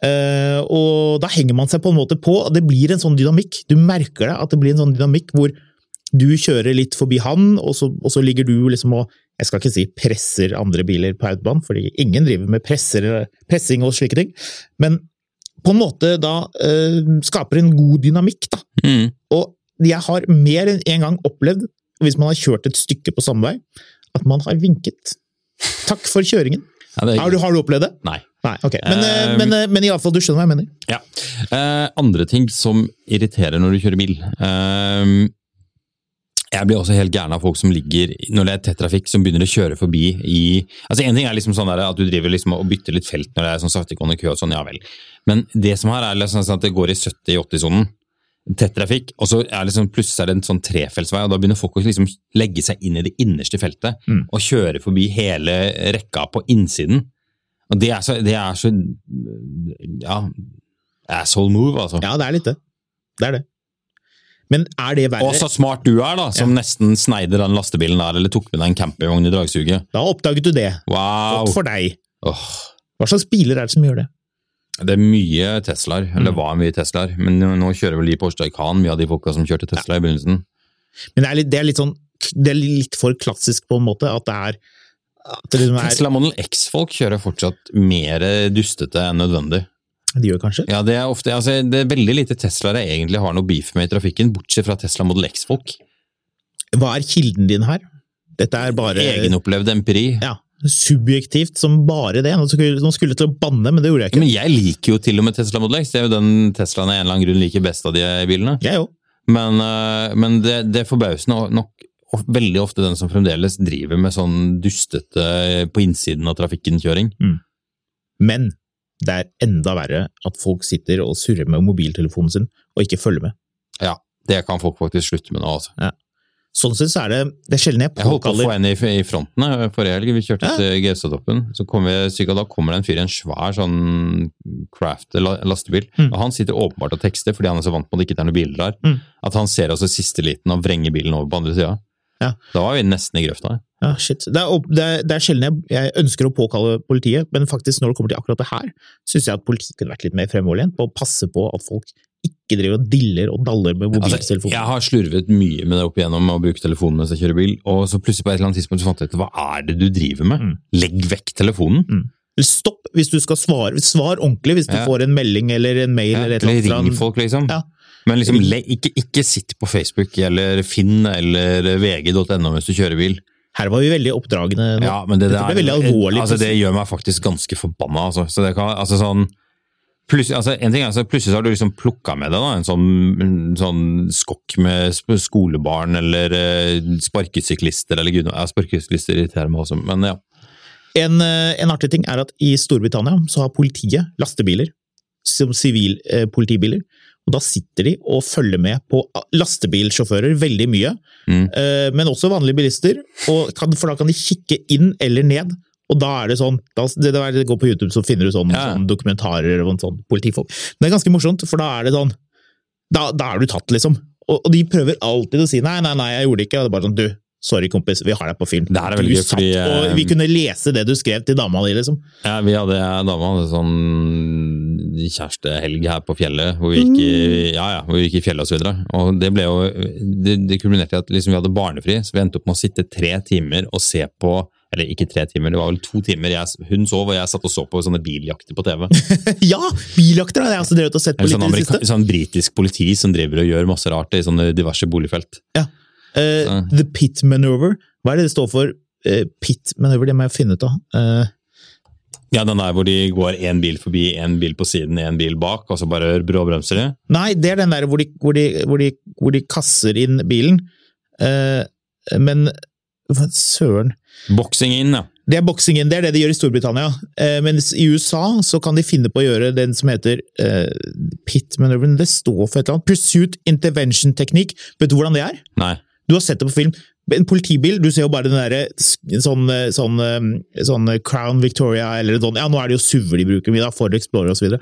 Uh, og da henger man seg på en måte på, og det blir en sånn dynamikk. Du merker det, at det blir en sånn dynamikk hvor du kjører litt forbi han, og så, og så ligger du liksom og jeg skal ikke si presser andre biler på autobahn, fordi ingen driver med presser, pressing og slike ting, men på en måte da eh, skaper en god dynamikk, da. Mm. Og jeg har mer enn en gang opplevd, hvis man har kjørt et stykke på samme vei, at man har vinket. Takk for kjøringen. Ja, er- Har du, har du opplevd det? Nei. Nei, ok. Men, Um, men, eh, men i alle fall, du skjønner hva jeg mener. Ja. Uh, andre ting som irriterer når du kjører bil. Eh, jeg blir også helt gæren av folk som ligger når det er tett trafikk, som begynner å kjøre forbi i altså En ting er liksom sånn der at du driver liksom og bytter litt felt når det er sånn saktegående kø og sånn, ja vel. Men det som her er liksom sånn at det går i 70-80-sonen, tett trafikk, og så er liksom, plutselig er det en sånn trefeltsvei, og da begynner folk å liksom legge seg inn i det innerste feltet Mm. og kjøre forbi hele rekka på innsiden. Og det er så, det er så ja, asshole move, altså. Ja, det er litt det. Det er det. Men er det verre Og så smart du er, da, som nesten sneide den lastebilen der, eller tok med deg en campingvogn i dragsuget. Da oppdaget du det. Wow! Godt for deg. Oh. Hva slags biler er det som gjør det? det er mye Teslaer, Mm. eller var mye Teslaer, men nå kjører vel de Porsche Taycan, mye av de folka som kjørte Tesla i begynnelsen. Men det er litt, det er sånn Det er litt for klassisk på en måte, at det er at det liksom er, Tesla Model X-folk kjører fortsatt mer dustete enn nødvendig. De gjør kanskje? Ja, Det er ofte, altså, det er veldig lite Teslaere egentlig har noe beef med i trafikken, bortsett fra Tesla Model X-folk. Hva er kilden din her? Dette er bare Egenopplevd empiri. ja, subjektivt som bare det. Nå skulle, nå skulle jeg til å banne, men det gjorde jeg ikke. Men jeg liker jo til og med Tesla Model X. Det er jo den Teslaen jeg en eller annen grunn liker best av de bilene. Jeg jo. Men, øh, men det, det er forbausende nok veldig ofte den som fremdeles driver med sånn dustete eh, på innsiden av trafikken-kjøring. Men det er enda verre at folk sitter og surrer med mobiltelefonen sin og ikke følger med. Ja, det kan folk faktisk slutte med nå, altså. Sånn sett så er det Det er sjelden jeg påkaller Jeg holdt på å få en i, i fronten forrige helg. Vi kjørte Ja. til Gaustatoppen. Så kom vi da kommer det en fyr i en svær sånn craft lastebil. Mm. Og han sitter åpenbart og tekster fordi han er så vant med at det ikke er noen biler der. Mm. At han ser altså siste liten og vrenger bilen over på andre sida. Ja. Da var vi nesten i grøfta. Ja, shit. Det er, det er, det er sjelden jeg, jeg ønsker å påkalle politiet, men faktisk når det kommer til akkurat det her, syns jeg at politiet kunne vært litt mer fremoverlent på å passe på at folk ikke driver og diller og daller med Altså, jeg har slurvet mye med det opp igjennom med å bruke telefonen mens jeg kjører bil, og så plutselig på et eller annet tidspunkt så fant jeg ut hva er det du driver med? Mm. Legg vekk telefonen! Mm. stopp hvis du skal svare. Svar ordentlig hvis du Ja. får en melding eller en mail Ja, eller et eller eller ring folk, liksom. Ja. Men liksom, ikke, ikke sitt på Facebook eller Finn eller vg.no hvis du kjører bil. Her var vi veldig oppdragende nå. Ja, men det, det, er, veldig alvorlig. Altså, det gjør meg faktisk ganske forbanna. Altså. Så det kan, altså sånn Plutselig, altså, en ting er, altså, plutselig så har du liksom plukka med deg da, en sånn, en sånn skokk med skolebarn eller eh, sparkesyklister eller gud, ja, Sparkesyklister irriterer meg også, men ja. En, eh, en artig ting er at i Storbritannia så har politiet lastebiler, som sivilpolitibiler, og da sitter de og følger med på lastebilsjåfører veldig mye, Mm. eh, men også vanlige bilister, og kan, for da kan de kikke inn eller ned. Og da er det sånn, da, det, det er- Gå på YouTube, så finner du sånn, Ja. sånn dokumentarer og sånn politifolk. Men det er ganske morsomt, for da er det sånn Da, da er du tatt, liksom. Og, og de prøver alltid å si nei, nei, nei, jeg gjorde det ikke. Og det er bare sånn, du, sorry kompis, vi har deg på film. Det er veldig gøy, fordi, og eh, vi kunne lese det du skrev til dama di, liksom. Ja, vi hadde dama hadde sånn kjærestehelg her på fjellet, hvor vi gikk i, ja, ja, hvor vi gikk i fjellet og så. Og det ble jo, det, det kulminerte i at liksom vi hadde barnefri, så vi endte opp med å sitte tre timer og se på eller ikke tre timer, det var vel to timer. Jeg, hun sov, og jeg satt og så på sånne biljakter på TV. [LAUGHS] ja! Biljakter har jeg også drevet og sett på litt sånn, i det siste. sånn britisk politi som driver og gjør masse rart i sånne diverse boligfelt. Ja. Uh, the Pit Maneuver. Hva er det det står for? Uh, pit Maneuver, det må jeg finne ut av. Eh, Ja, den der hvor de går én bil forbi, én bil på siden, én bil bak, og så bare bråbremser de. nei, det er den der hvor de, hvor de, hvor de, hvor de kasser inn bilen. Eh, men søren Boksing inn, ja. Det er boksingen, det er det de gjør i Storbritannia. Eh, mens i USA så kan de finne på å gjøre den som heter eh, pit maneuver. Det står for et eller annet. Pursuit intervention technique. Vet du hvordan det er? Nei. Du har sett det på film. En politibil, du ser jo bare den derre sånn, eh, sånn, eh, sånn Crown Victoria eller sånn Ja, nå er det jo SUV-er de bruker mye, da, Ford Explorer osv.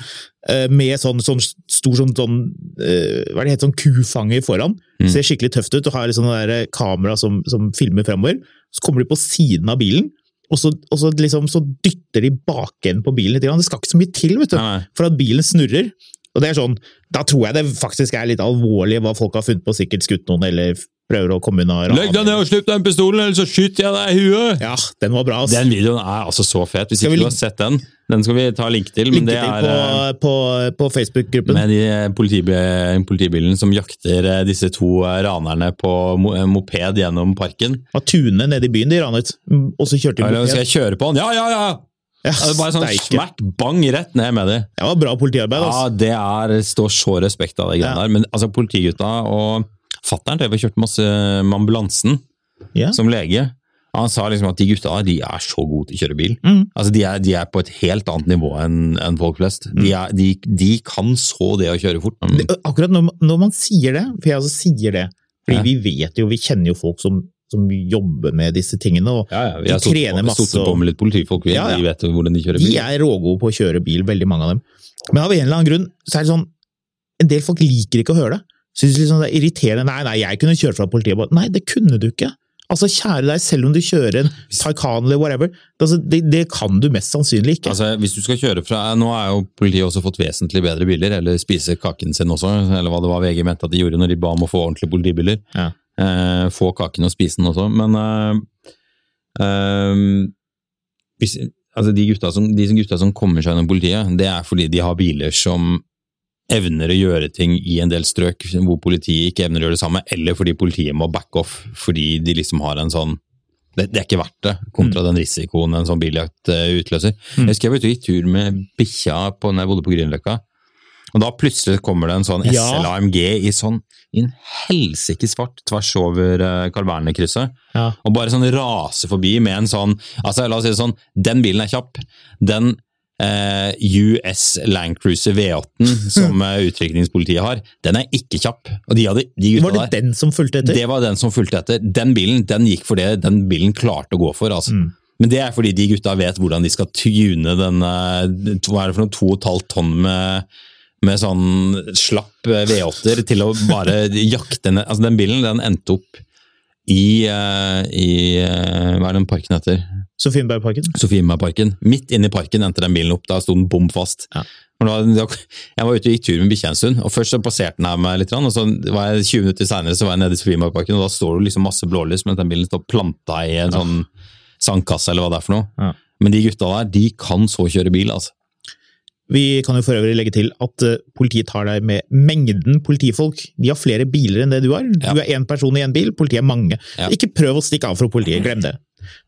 Uh, med sånn, sånn stor sånn, sånn eh, Hva er det heter, sånn kufanger foran. Mm. Ser skikkelig tøft ut og har sånn der kamera som, som filmer fremover. Så kommer de på siden av bilen, og så, og så, liksom, så dytter de bakenden på bilen litt. Det skal ikke så mye til vet du, nei. for at bilen snurrer. Og det er sånn, Da tror jeg det faktisk er litt alvorlig hva folk har funnet på, sikkert skutt noen eller prøver å komme unna Legg deg ned og slipp den pistolen, eller så skyter jeg deg i huet! Ja, den var bra. ass. Den videoen er altså så fet. Hvis ikke du har sett den, den skal vi ta link til. Men det er eh, på, på, på Facebook-gruppen. med de politibi politibilen som jakter eh, disse to eh, ranerne på mo eh, moped gjennom parken. Av Tune nede i byen de ranet, og så kjørte de moped. skal jeg kjøre på han? Ja, ja, ja! Ja, Det er bare sånn smack bang rett ned med dem. Det var bra politiarbeid. Altså. Ja, Altså. det er, står så respekt av det greiene Ja. der. Men altså, politigutta og fattern drev og kjørte masse med ambulansen yeah. som lege. Han sa liksom at de gutta de er så gode til å kjøre bil. Mm. Altså, de er, de er på et helt annet nivå enn en folk flest. De, er, de, de kan så det å kjøre fort. Mm. Akkurat når, når man sier det, for jeg også sier det, fordi Ja. vi vet jo, vi kjenner jo folk som, som jobber med disse tingene, og ja, ja, vi har trener på, med litt politifolk, vi, Ja, ja. de vet hvordan de kjører De er rågode på å kjøre bil, veldig mange av dem. Men av en eller annen grunn, så er det sånn, en del folk liker ikke å høre det. Synes liksom det er irriterende. Nei, nei, jeg kunne kjørt fra politiet. Nei, det kunne du ikke. Altså, kjære deg, selv om du kjører en Taycan eller whatever, altså, det, det kan du mest sannsynlig ikke. Altså, hvis du skal kjøre fra, Nå har jo politiet også fått vesentlig bedre biler, eller spiser kaken sin også, eller hva det var VG mente at de gjorde når de ba om å få ordentlige politibiler. Ja. Eh, få kaken og spise den også, men eh, eh, hvis, altså de, gutta som, de gutta som kommer seg gjennom politiet, det er fordi de har biler som evner å gjøre ting i en del strøk hvor politiet ikke evner å gjøre det samme, eller fordi politiet må back off fordi de liksom har en sånn det, det er ikke verdt det, kontra den risikoen en sånn biljakt utløser. utløser. Jeg husker jeg var ute i tur med bikkja på, når jeg bodde på Grünerløkka. Og da plutselig kommer det en sånn Ja. SLAMG i sånn i en helsike svart tvers over Carl Berner-krysset. Ja. Og bare sånn raser forbi med en sånn altså La oss si det sånn, den bilen er kjapp. Den eh, US Land Cruiser V8 [LAUGHS] som eh, utrykningspolitiet har, den er ikke kjapp. De hadde, de Var det der, den som fulgte etter? det var den som fulgte etter. Den bilen den gikk for det den bilen klarte å gå for. altså. Mm. Men det er fordi de gutta vet hvordan de skal tune den eh, hva er det for noe, to og et halvt tonn med, med sånn slapp eh, V8-er til å bare [LAUGHS] jakte ned Altså, den bilen den endte opp i, uh, i uh, Hva er den parken heter? Sofienbergparken? Sofienbergparken. Midt inne i parken endte den bilen opp. Da sto den bom fast. Ja. Jeg var ute og gikk tur med bikkja en stund, og først så passerte den her meg litt, og så var jeg 20 minutter senere så var jeg nede i Sofienbergparken, og da står det liksom masse blålys, men den bilen står planta i en sånn sandkasse eller hva det er for noe. Ja. Men de gutta der, de kan så kjøre bil, altså. Vi kan jo for øvrig legge til at eh, politiet tar deg med mengden politifolk. De har flere biler enn det du har. Du er én person i én bil, politiet er mange. Ja. Ikke prøv å stikke av fra politiet, glem det.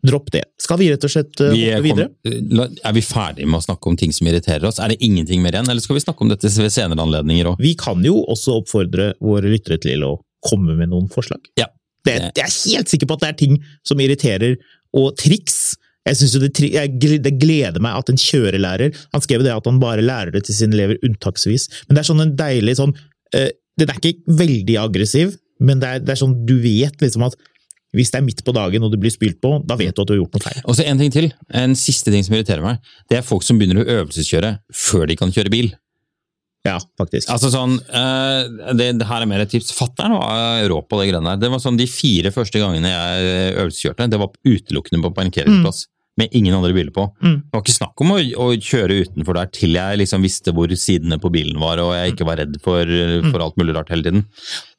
Dropp det. Skal vi rett og slett eh, Vi hoppe videre? Kom, er vi ferdige med å snakke om ting som irriterer oss? Er det ingenting mer igjen, eller skal vi snakke om dette ved senere anledninger òg? Vi kan jo også oppfordre våre lyttere til å komme med noen forslag. Ja. Det, jeg er helt sikker på at det er ting som irriterer, og triks. Jeg, synes jo det, det gleder meg at en kjørelærer Han skrev det at han bare lærer det til sine elever unntaksvis, men det er sånn en deilig sånn eh, Den er ikke veldig aggressiv, men det er, det er sånn du vet liksom at hvis det er midt på dagen og du blir spylt på, da vet du at du har gjort noe feil. Og så en ting til. En siste ting som irriterer meg. Det er folk som begynner å øvelseskjøre før de kan kjøre bil. Ja, faktisk. Altså sånn, eh, det, det her er mer et tips. Fattern var rå på det greiene der. Det var sånn De fire første gangene jeg øvelseskjørte, det var utelukkende på parkeringsplass. Med ingen andre biler på. Mm. Det var ikke snakk om å, å kjøre utenfor der til jeg liksom visste hvor sidene på bilen var, og jeg ikke var redd for, for alt mulig rart hele tiden.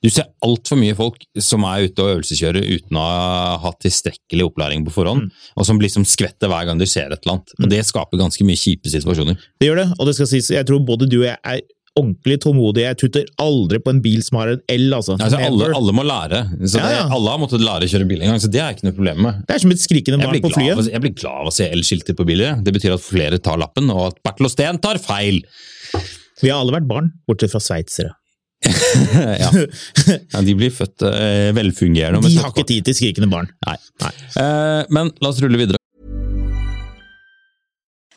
Du ser altfor mye folk som er ute og øvelseskjører uten å ha hatt tilstrekkelig opplæring på forhånd, og som liksom skvetter hver gang de ser et eller annet. Og det skaper ganske mye kjipe situasjoner. Det gjør det, og det skal sies, jeg tror både du og jeg er ordentlig tålmodig. Jeg tutter aldri på en bil som har en L, altså. Altså, alle, alle må lære. Så Ja, det, ja. alle har måttet lære å kjøre bil en gang, så det er ikke noe problem med. Det er som et skrikende barn på flyet. av, jeg blir glad av å se L-skilter på biler. Det betyr at flere tar lappen, og at Bertil Osten tar feil! Vi har alle vært barn, bortsett fra sveitsere. [LAUGHS] ja. ja, de blir født eh, velfungerende. De har ikke tid til skrikende barn. Nei. Eh, men la oss rulle videre.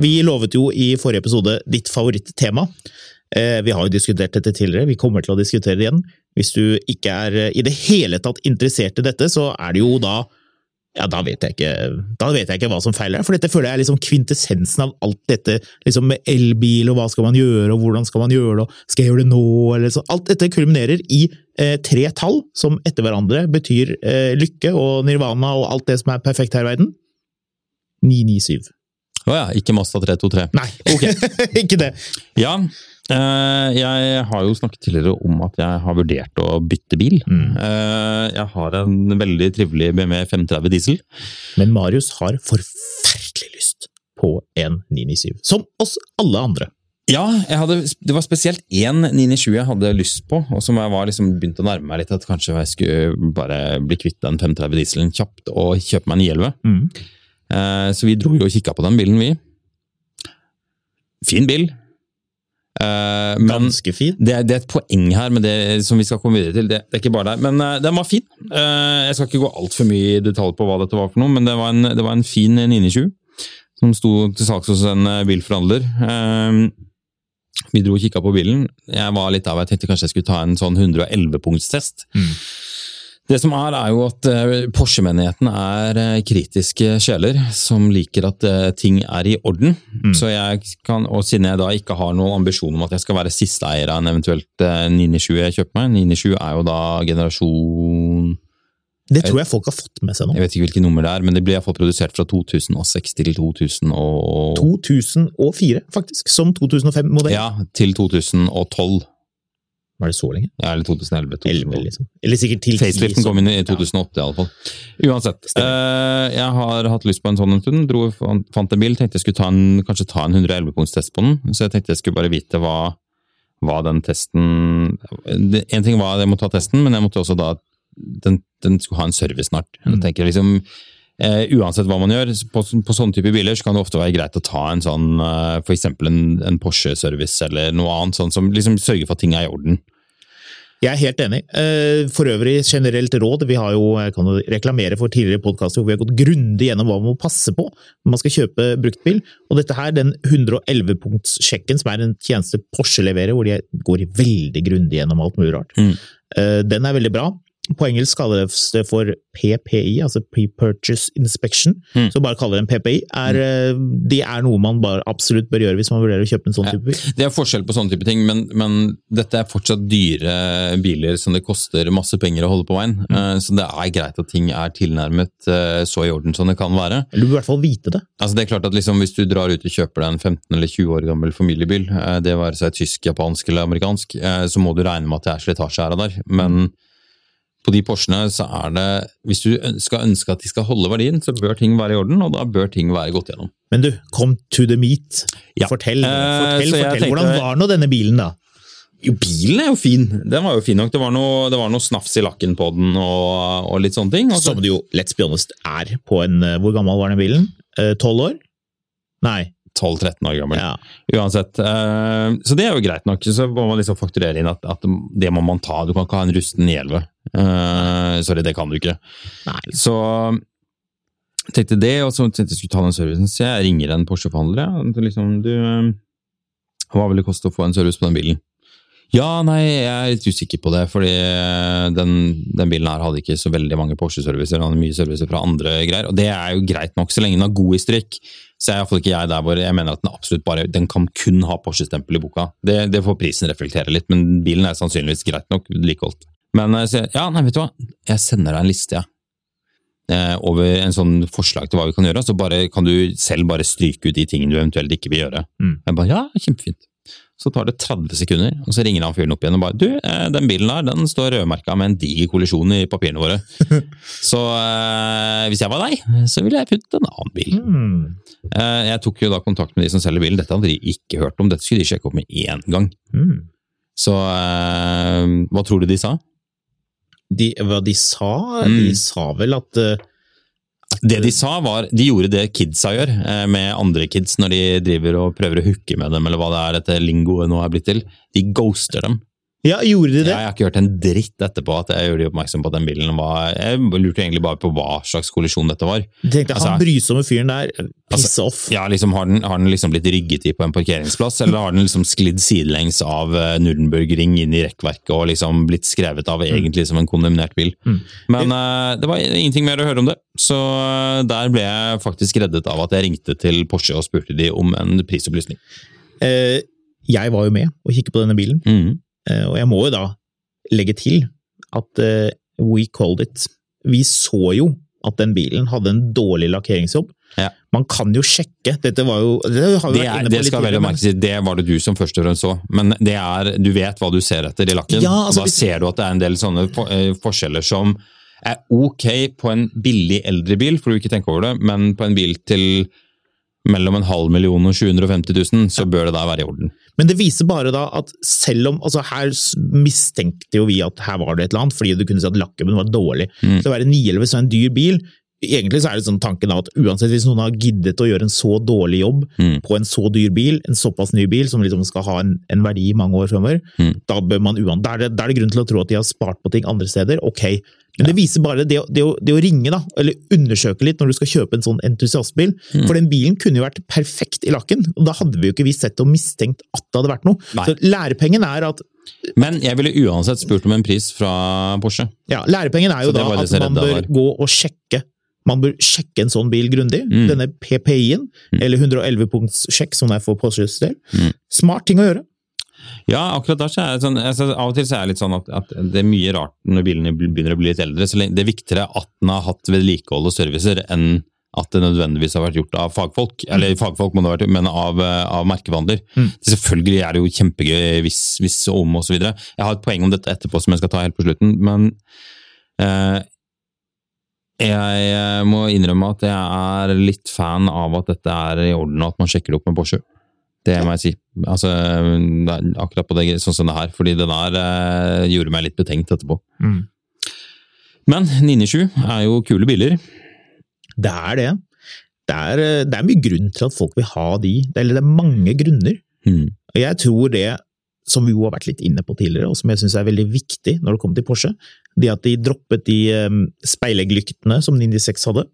Vi lovet jo i forrige episode ditt favorittema. Eh, Vi har jo diskutert dette tidligere, vi kommer til å diskutere det igjen. Hvis du ikke er eh, i det hele tatt interessert i dette, så er det jo da ja, da vet jeg ikke, da vet jeg ikke hva som feiler deg, for dette føler jeg er liksom kvintessensen av alt dette liksom med elbil, og hva skal man gjøre, og hvordan skal man gjøre det, og skal jeg gjøre det nå, eller sånn. Alt dette kulminerer i eh, tre tall som etter hverandre betyr eh, lykke og nirvana og alt det som er perfekt her i verden. 997. Å ja, ikke Mazda 323. Nei, [LAUGHS] ikke det. Ja, eh, jeg har jo snakket tidligere om at jeg har vurdert å bytte bil. Mm. Eh, jeg har en veldig trivelig BMW 530 diesel. Men Marius har forferdelig lyst på en 997, som oss alle andre. Ja, hadde, det var spesielt én 997 jeg hadde lyst på, og som jeg var liksom begynt å nærme meg litt. At kanskje jeg skulle bare bli kvitt den 530 dieselen kjapt og kjøpe meg en 911. Mm. Eh, Så vi dro jo og kikka på den bilen, vi. Fin bil. Eh, Men Ganske fin. det det er et poeng her med det som vi skal komme videre til. Det, det er ikke bare der. Men eh, den var fin. Eh, jeg skal ikke gå altfor mye i detalj på hva dette var for noe, men det var en, det var en fin 920 som sto til salgs hos en bilforhandler. Vi dro og kikka på bilen. Jeg var litt av, jeg tenkte kanskje jeg skulle ta en sånn 111-punktstest. Mm. Det som er, er jo at eh, Porsche-menigheten er eh, kritiske sjeler som liker at eh, ting er i orden. Mm. Så jeg kan, og Siden jeg da ikke har noen ambisjon om at jeg skal være siste eier av en eventuelt eh, 997 jeg kjøper meg 997 er jo da generasjon Det tror jeg folk har fått med seg nå. Jeg vet ikke hvilket nummer det er, men det ble iallfall produsert fra 2006 til 2000 og, 2004, faktisk. Som 2005-modell. ja, til 2012. Var det så lenge? Ja, eller 2011. 2012. 11, liksom. Eller sikkert til Faceliften kom inn i 2008 i alle fall. Uansett. Uh, jeg har hatt lyst på en sånn en stund. Dro, fant en bil, tenkte jeg skulle ta en, kanskje ta en 111-punktstest på den. Så jeg tenkte jeg skulle bare vite hva, hva den testen det- En ting var at jeg måtte ta testen, men jeg måtte også da Den, den skulle ha en service snart. Jeg Mm. tenker liksom Uh, Uansett hva man gjør, på, på sånne type biler så kan det ofte være greit å ta en sånn uh, for eksempel en, en Porsche-service eller noe annet, sånn som liksom sørger for at ting er i orden. Jeg er helt enig. Eh, For øvrig, generelt råd. Vi har jo, jeg kan jo reklamere for tidligere podkaster hvor vi har gått grundig gjennom hva man må passe på når man skal kjøpe bruktbil. Og dette her, den 111-punktssjekken, som er en tjeneste Porsche leverer, hvor de går veldig grundig gjennom alt mulig rart, Mm. Eh, den er veldig bra. På engelsk kalles det for PPI, altså Pre-Purchase Inspection. Mm. Så bare kaller det en PPI. Er, mm. det er noe man bare absolutt bør gjøre hvis man vurderer å kjøpe en sånn type bil. Det er forskjell på sånne type ting, men, men dette er fortsatt dyre biler som det koster masse penger å holde på veien. Mm. Så det er greit at ting er tilnærmet eh, så i orden som det kan være. Eller du bør i hvert fall vite det. Altså det er klart at liksom Hvis du drar ut og kjøper deg en 15 eller 20 år gammel familiebil, eh, det være seg tysk, japansk eller amerikansk, eh, så må du regne med at det er slitasje her og der. Men på de Porschene så er det Hvis du skal ønske at de skal holde verdien, så bør ting være i orden, og da bør ting være gått gjennom. Men du, kom to the meat. Ja. Fortell, Eh, fortell, fortell. tenkte- Hvordan var nå denne bilen, da? Jo, bilen er jo fin. Den var jo fin nok. Det var noe, det var noe snafs i lakken på den og, og litt sånne ting. Og Som det jo, let's be honest, er på en eh, Hvor gammel var den bilen? Eh, Tolv år? Nei. 12-13 år gammel. Ja. Uansett. eh, så det er jo greit nok. Så må man liksom fakturere inn at, at det må man ta. Du kan ikke ha en rusten 911. Eh, sorry, det kan du ikke. Nei. Så tenkte det, og så tenkte jeg skulle ta den servicen. Så jeg ringer en Porsche-forhandler. Ja. Liksom, du, eh, Hva vil det koste å få en service på den bilen? Ja, nei, jeg er litt usikker på det, fordi den, den bilen her hadde ikke så veldig mange Porsche-servicer, den hadde mye servicer fra andre greier, og det er jo greit nok så lenge den har god historikk. Så er iallfall ikke jeg der hvor jeg mener at den absolutt bare den kan kun ha Porsche-stempel i boka. Det, det, får prisen reflektere litt, men bilen er sannsynligvis greit nok vedlikeholdt. Men så, ja, nei, vet du hva, jeg sender deg en liste, jeg. Ja over en sånn forslag til hva vi kan gjøre, så bare, kan du selv bare stryke ut de tingene du eventuelt ikke vil gjøre. Mm. Jeg bare, ja, kjempefint. Så tar det 30 sekunder, og så ringer han fyren opp igjen og bare Du, den bilen der den står rødmerka med en diger kollisjon i papirene våre. [LAUGHS] så eh, hvis jeg var deg, så ville jeg funnet en annen bil. Mm. Eh, jeg tok jo da kontakt med de som selger bilen. Dette hadde de ikke hørt om, dette skulle de sjekke opp med én gang. Mm. Så eh, hva tror du de sa? De, hva de sa? Mm. De sa vel at uh, det de sa, var De gjorde det kidsa gjør eh, med andre kids når de driver og prøver å hooke med dem, eller hva det er dette lingoet nå er blitt til. De ghoster dem. Ja, gjorde de det? Ja, jeg har ikke hørt en dritt etterpå at jeg gjorde de oppmerksom på at den bilen var Jeg lurte egentlig bare på hva slags kollisjon dette var. Du tenkte, altså, Han brysomme fyren der, piss altså, off. Ja, liksom, har, den, har den liksom blitt rygget i på en parkeringsplass, eller har den liksom sklidd sidelengs av uh, Nürnberg-ring inn i rekkverket og liksom blitt skrevet av mm. egentlig som en kondemnert bil? Mm. Men uh, det var ingenting mer å høre om det, så uh, der ble jeg faktisk reddet av at jeg ringte til Porsche og spurte de om en prisopplysning. jeg var jo med og kikket på denne bilen. Mm. Eh, og jeg må jo da legge til at eh, we called it. Vi så jo at den bilen hadde en dårlig lakkeringsjobb. Ja. Man kan jo sjekke. Dette var jo Det, det, er, det skal veldig merkes, det var det du som først og fremst så, men det er, du vet hva du ser etter i lakken. Ja, altså, da hvis... ser du at det er en del sånne uh, forskjeller som er ok på en billig eldre bil, for du ikke tenke over det, men på en bil til mellom en halv million og 750 000, så bør det da være i orden. Men det viser bare da at selv om altså Her mistenkte jo vi at her var det et eller annet, fordi du kunne si at lakken var dårlig. Mm. Så å være 911 som en dyr bil. Egentlig så er det sånn tanken at uansett hvis noen har giddet å gjøre en så dårlig jobb mm. på en så dyr bil, en såpass ny bil som liksom skal ha en, en verdi i mange år fremover, mm. da bør man da er, det, da er det grunn til å tro at de har spart på ting andre steder. Ok, men det viser bare det, det, å, det, å, ringe, da, eller undersøke litt når du skal kjøpe en sånn entusiastbil. Mm. For den bilen kunne jo vært perfekt i lakken, og da hadde vi jo ikke vi sett og mistenkt at det hadde vært noe. Nei. Så lærepengen er at Men jeg ville uansett spurt om en pris fra Porsche. Ja, lærepengen er jo da at man bør gå og sjekke. Man bør sjekke en sånn bil grundig. Mm. Denne PPI-en, mm. eller 111-punktssjekk, som det er for Porsches del. Mm. Smart ting å gjøre. Ja, akkurat da så er det sånn, altså, Av og til så er det litt sånn at, at, det er mye rart når bilene begynner å bli litt eldre. så Det er viktigere at den har hatt vedlikehold og servicer enn at det nødvendigvis har vært gjort av fagfolk. Mm. Eller fagfolk må det ha vært, men av, av merkevanler. Mm. Selvfølgelig er det jo kjempegøy hvis, hvis om og så videre. Jeg har et poeng om dette etterpå som jeg skal ta helt på slutten, men eh, jeg må innrømme at jeg er litt fan av at dette er i orden, og at man sjekker det opp med Porsche. Det må jeg si. Altså, akkurat på det, sånn som det her. Fordi det der eh, gjorde meg litt betenkt etterpå. Mm. Men 997 er jo kule biler. Det er det. Det er, eh, det er, mye grunn til at folk vil ha de. Eller det er mange grunner. Mm. Og jeg tror det som vi jo har vært litt inne på tidligere, og som jeg syns er veldig viktig når det kommer til Porsche, det at de droppet de um, speileglyktene som 96 hadde.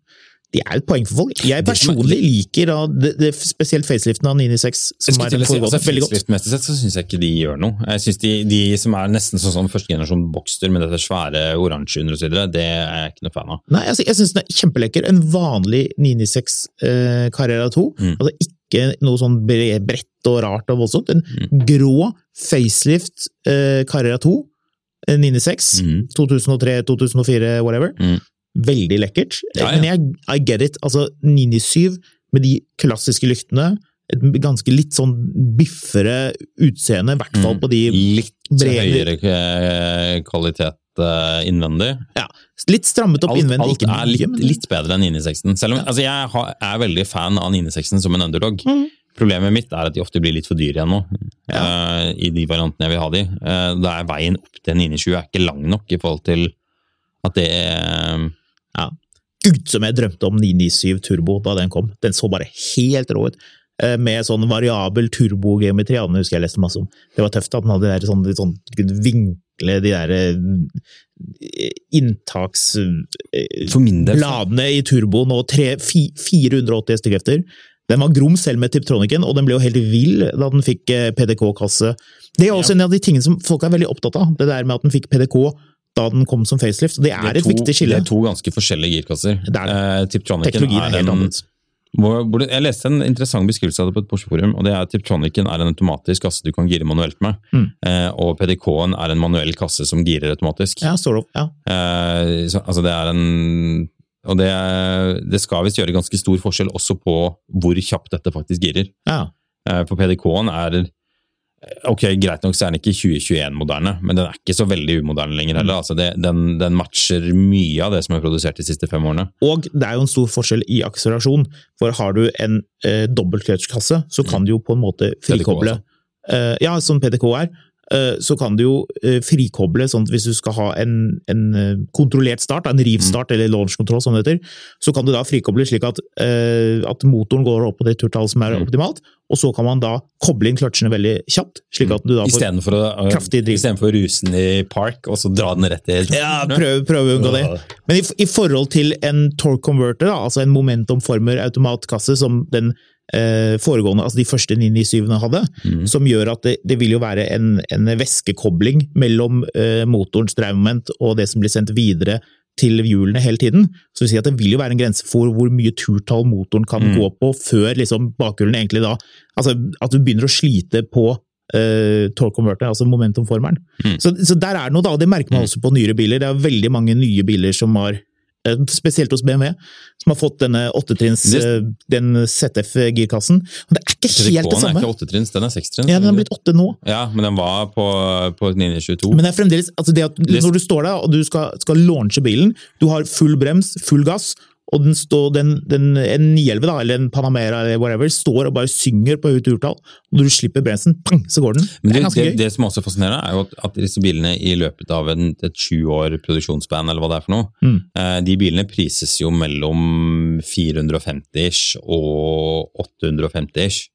Det er et poeng for folk. Jeg personlig liker da, det, det, spesielt faceliften av 996 som er si, altså, veldig godt. Facelifmessig sett så syns jeg ikke de gjør noe. Jeg synes de, de som er nesten sånn som første generasjon Boxster med dette svære oransje under osv., det er jeg ikke noe fan av. Nei, altså, jeg syns den er kjempelekker. En vanlig 996 eh, Carrera 2. Mm. Altså ikke noe sånn bredt og rart og voldsomt. En mm. grå facelift eh, Carrera 2. 96, Mm. 2003, 2004, whatever. Mm. Veldig lekkert. Ja, ja. Men jeg, I get it. Altså, 997 med de klassiske lyktene. Et ganske litt sånn biffere utseende, i hvert fall mm. på de Litt brede. høyere kvalitet uh, innvendig. Ja, Litt strammet opp alt, innvendig. Alt er litt, litt, bedre enn 996. Selv om ja. altså, jeg har, er veldig fan av 996 som en underdog. Mm. Problemet mitt er at de ofte blir litt for dyre igjen nå, ja. uh, i de variantene jeg vil ha de. Uh, da er veien opp til 997 er ikke lang nok i forhold til at det er ja. Gud, som jeg drømte om 997 Turbo da den kom. Den så bare helt rå ut. Eh, med sånn variabel turbogeometri. Den husker jeg leste masse om. Det var tøft at den hadde der, sånn, sånn, vinkle de der eh, inntaksbladene eh, i turboen og 480 hestekrefter. Den var grom selv med Tiptroniken, og den ble jo helt vill da den fikk PDK-kasse. Det er også en av de tingene som folk er veldig opptatt av, det der med at den fikk PDK da den kom som facelift. Det er, Det et viktig skille. Det er to ganske forskjellige girkasser. Er. Eh, Tiptronicen Teknologien er er helt en hvor, hvor Jeg leste en interessant beskrivelse av det på et Porsche-forum, og det er at Tiptronicen er en automatisk kasse du kan gire manuelt med, Mm. eh, og PDK-en er en manuell kasse som girer automatisk. Ja, sort of. Ja. Eh, så, altså det er en Og det, det skal visst gjøre ganske stor forskjell også på hvor kjapt dette faktisk girer. ja. Eh, For PDK-en er Ok, Greit nok så er den ikke 2021-moderne, men den er ikke så veldig umoderne lenger heller. Altså det, den, den matcher mye av det som er produsert de siste fem årene. Og det er jo en stor forskjell i akselerasjon, for har du en eh, dobbeltclutch-kasse, så kan du jo på en måte frikoble eh, Ja, som PDK er. Eh, Så kan du jo eh, frikoble sånn at hvis du skal ha en, en eh, kontrollert start, en rivstart eller launch control som det heter, så kan du da frikoble slik at, at motoren går opp på det turtallet som er Mm. optimalt, og så kan man da koble inn kløtsjene veldig kjapt, slik at du da får Istedenfor å, kraftig driv. istedenfor å ruse den i park, og så dra den rett i Ja, prøv, prøv å unngå det. Men i, i forhold til en torque converter, da, altså en momentumformer automatkasse som den foregående, altså de første 997-ene hadde, Mm. som gjør at det, det vil jo være en, en væskekobling mellom eh, motorens drivmoment og det som blir sendt videre til hjulene hele tiden. Så det vil si at det vil jo være en grense for hvor mye turtall motoren kan Mm. gå på før liksom bakhjulene egentlig da Altså at du begynner å slite på Uh, torque converter, altså momentumformeren. Mm. Så, så der er det noe, da, det merker man også på nyere biler. Det er veldig mange nye biler som har eh, Spesielt hos BMW, som har fått denne åttetrinns eh, den ZF-girkassen. Det er ikke helt det PDK-en er samme. ikke åttetrinns, den er sekstrinns. Ja, den har blitt åtte nå. Ja, men den var på, på 922. Men det er fremdeles altså det at når du står der og du skal, skal launche bilen, du har full brems, full gass, og den står, den, den, en 911 da, eller en Panamera eller whatever, står og bare synger på høyt urtall, når du slipper bremsen, pang, så går den. Men Det det, det, det som også fascinerer, er jo at, at disse bilene i løpet av en, et sju år produksjonsband, eller hva det er for noe, Mm. eh, de bilene prises jo mellom 450-ish og 850-ish.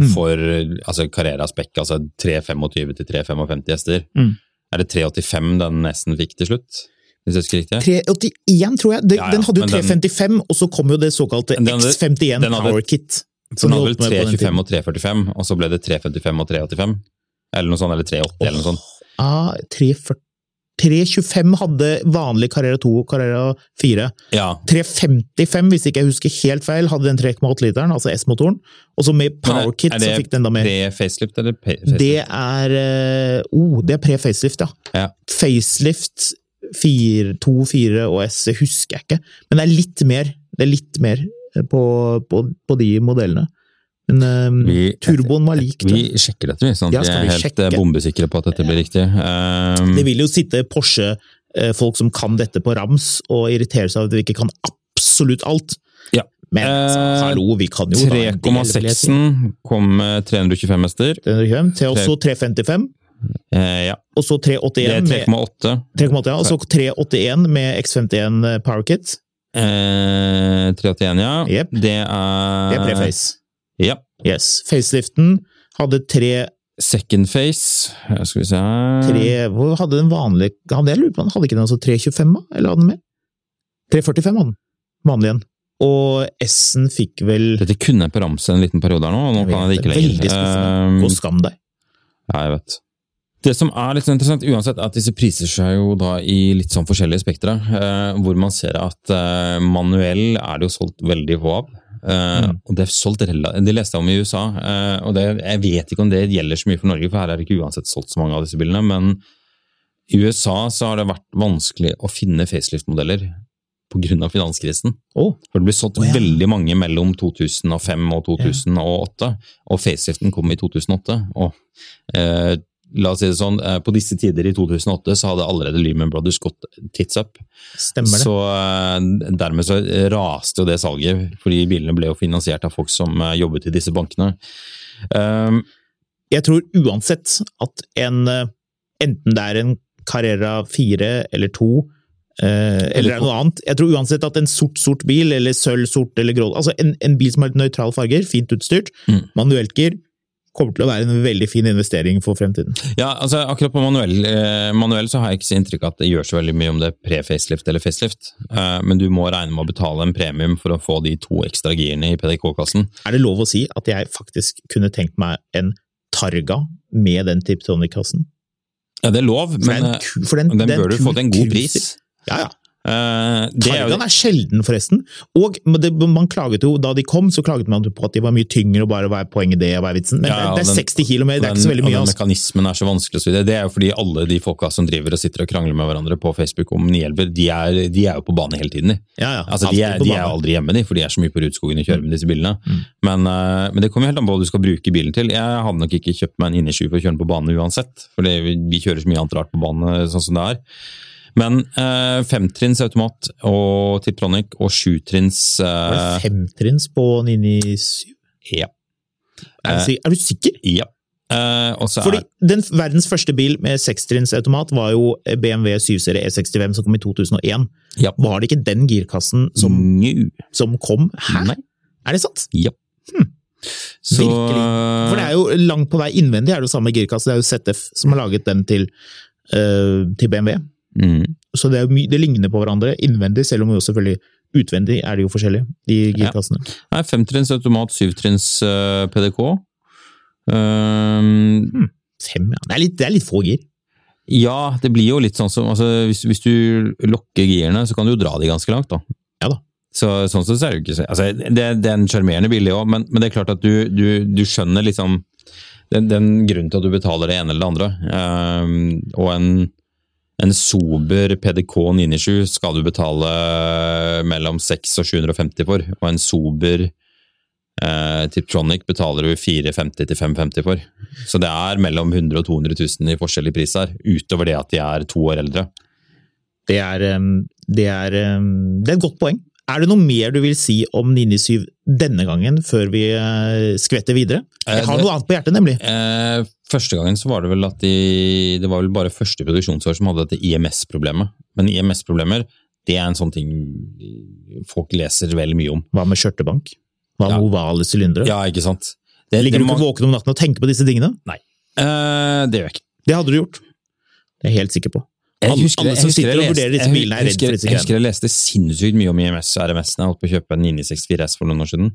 Mm. For altså Carrera Spec, altså 325 til 355 hester. Mm. Er det 385 den nesten fikk til slutt? Hvis jeg husker riktig? 381, tror jeg. Den, Ja, ja, den hadde jo 355, den- 355, og så kom jo det såkalte X51 hadde- Power Kit. Den hadde vel holdt med på den 325 og 345, og så ble det 355 og 385? Eller noe sånt, eller 380 eller noe sånt. Ah, 340 325 hadde vanlig Carrera 2 og Carrera 4. Ja, 355, hvis ikke jeg husker helt feil, hadde den 3,8-literen, altså S-motoren. Og så med Power er- Kit er så fikk den da med pre-facelift eller pe- facelift? Det er eh, oh, er pre-facelift, ja. Ja. Facelift 4, 2, 4 og S husker jeg ikke, men det er litt mer. Det er litt mer på, på, på de modellene. Men um, Vi- turboen var lik. Vi det. sjekker dette, vi, sånn at Ja, vi er helt sjekke? eh, bombesikre på at dette blir riktig. Um, Det vil jo sitte Porsche-folk som kan dette på rams, og irritere seg over at vi ikke kan absolutt alt. Ja. Men Eh, hallo, vi kan jo da en del, vil jeg si. 3,6-en kom med 325 hester. 325, til også 355, Eh, ja. og så Det 381 er 3,8. 3,8, ja, og så 381 med X51 Power Kit. Eh, 381, ja. Yep. Det er Det er preface. Ja. Yes. Faceliften hadde tre, Second face, eh, skal vi se tre Hvor hadde den vanlige Hadde jeg lurt på den? Hadde ikke den altså 325, da? Eller hadde den mer? 345 hadde den. Vanlig en. Og S-en fikk vel Dette kunne jeg på ramse en liten periode her nå, og nå kan jeg det ikke lenger. Veldig skuffende. Eh, Gå skam deg. Ja, jeg vet. Det som er litt interessant, uansett, er at disse priser seg jo da i litt sånn forskjellige spektre, eh, hvor man ser at eh, manuell er det jo solgt veldig få av. Eh, Mm. Og det er solgt Det leste jeg om i USA, og det, jeg vet ikke om det gjelder så mye for Norge, for her er det ikke uansett solgt så mange av disse bilene, men i USA så har det vært vanskelig å finne facelift-modeller pga. finanskrisen. Oh. For det ble solgt oh, ja. veldig mange mellom 2005 og 2008, og faceliften kom i 2008. Og eh, la oss si det sånn, eh, på disse tider i 2008 så hadde allerede Lehman Brothers gått tits up. stemmer det. Så eh, dermed så raste jo det salget, fordi bilene ble jo finansiert av folk som eh, jobbet i disse bankene. Um, Jeg tror uansett at en Enten det er en Carrera 4 eller 2, eh, eller er noe annet Jeg tror uansett at en sort-sort bil, eller sølv, sort eller grå Altså en, en bil som har litt nøytrale farger, fint utstyrt, Mm. manuelt gir, kommer til å være en veldig fin investering for fremtiden. Ja, altså akkurat på manuell, eh, manuell så har jeg ikke så inntrykk av at det gjør så veldig mye om det er pre-facelift eller facelift, eh, men du må regne med å betale en premium for å få de to ekstra girene i PDK-kassen. Er det lov å si at jeg faktisk kunne tenkt meg en Targa med den Tiptonic-kassen? Ja, det er lov, For men den, eh, for den, den bør du få til en god pris. Ja, ja. Det er er sjelden, forresten. Og det, man klaget jo, da de kom, så klaget man på at de var mye tyngre, og bare hva er poenget det, hva er vitsen? Men Ja, ja, det er den- 60 kilo mer, det er den, ikke så veldig mye. og den Altså. mekanismen er så vanskelig å studere. Det er jo fordi alle de folka som driver og sitter og krangler med hverandre på Facebook om nielver, de er, de er jo på bane hele tiden. De. Ja, ja, Altså, de, er, de er aldri hjemme, de, for de er så mye på Rudskogen og kjører med disse bilene. Mm. Men, uh, men det kommer helt an på hva du skal bruke bilen til. Jeg hadde nok ikke kjøpt meg en innersky for å kjøre den på bane uansett, for vi kjører så mye annet rart på bane sånn som det er. Men eh, femtrinns automat og Tiptronic og sjutrinns Var eh, femtrinns på 997? Ja. Er, du er du sikker? ja. Eh, Fordi er den verdens første bil med sekstrinnsautomat var jo BMW 7-serie E65 som kom i 2001. Ja. Var det ikke den girkassen som, som kom? Hæ? Nei. Er det sant? Ja. Hm. Så Virkelig. For det er jo langt på vei innvendig, er det jo samme girkasse. Det er jo ZF som har laget den til, eh, til BMW. Mm, Så det, det ligner på hverandre innvendig, selv om jo selvfølgelig utvendig er det jo forskjellig, de Ja. girkassene. Nei, femtrinns automat, syvtrinns uh, PDK. Um, Fem, ja. Det er litt, det er litt få gir. ja, det blir jo litt sånn som altså, hvis, hvis du lokker girene, så kan du jo dra de ganske langt, da. Ja da. Så, sånn sett så er det jo ikke så altså, det, det er en sjarmerende bilde òg, men, men det er klart at du, du, du skjønner liksom den, den grunnen til at du betaler det ene eller det andre. Um, og en, en sober PDK 997 skal du betale mellom 600 og 750 for, og en sober eh, Tiptronic betaler du 450 til 550 for. Så det er mellom 100 og 200 000 i forskjellig pris her, utover det at de er to år eldre. Det er, det er, det er et godt poeng. Er det noe mer du vil si om 997 denne gangen, før vi uh, skvetter videre? Jeg Eh, har noe annet på hjertet, nemlig. Eh, første gangen så var det vel at de Det var vel bare første produksjonsår som hadde dette IMS-problemet. Men IMS-problemer, det er en sånn ting folk leser veldig mye om. Hva med skjørtebank? Hva med Ja. ovale sylindere? Ja, ikke sant? Det, Ligger det du ikke våken om natten og tenker på disse tingene? Eh, det gjør jeg ikke. Det hadde du gjort. Det er jeg helt sikker på. Jeg husker, jeg husker jeg er husker- Jeg husker jeg leste sinnssykt mye om IMS og RMS da jeg holdt på å kjøpe en 964 S for noen år siden.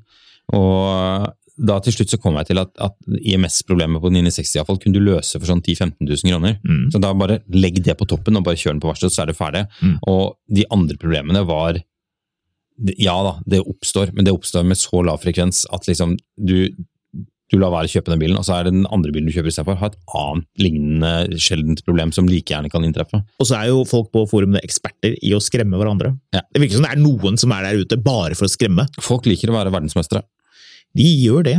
Og da til slutt så kom jeg til at, at IMS-problemet på 960 i hvert fall kunne du løse for sånn 10 000-15 000 kroner. Mm. Så da bare legg det på toppen og bare kjør den på verksted, så er det ferdig. Mm. Og de andre problemene var Ja da, det oppstår, men det oppstår med så lav frekvens at liksom du, du lar være å kjøpe den bilen, og så er det den andre bilen du kjøper istedenfor, har et annet lignende sjeldent problem som like gjerne kan inntreffe. Og så er jo folk på forumene eksperter i å skremme hverandre. Ja. Det virker som det er noen som er der ute bare for å skremme. Folk liker å være verdensmestere. De gjør det.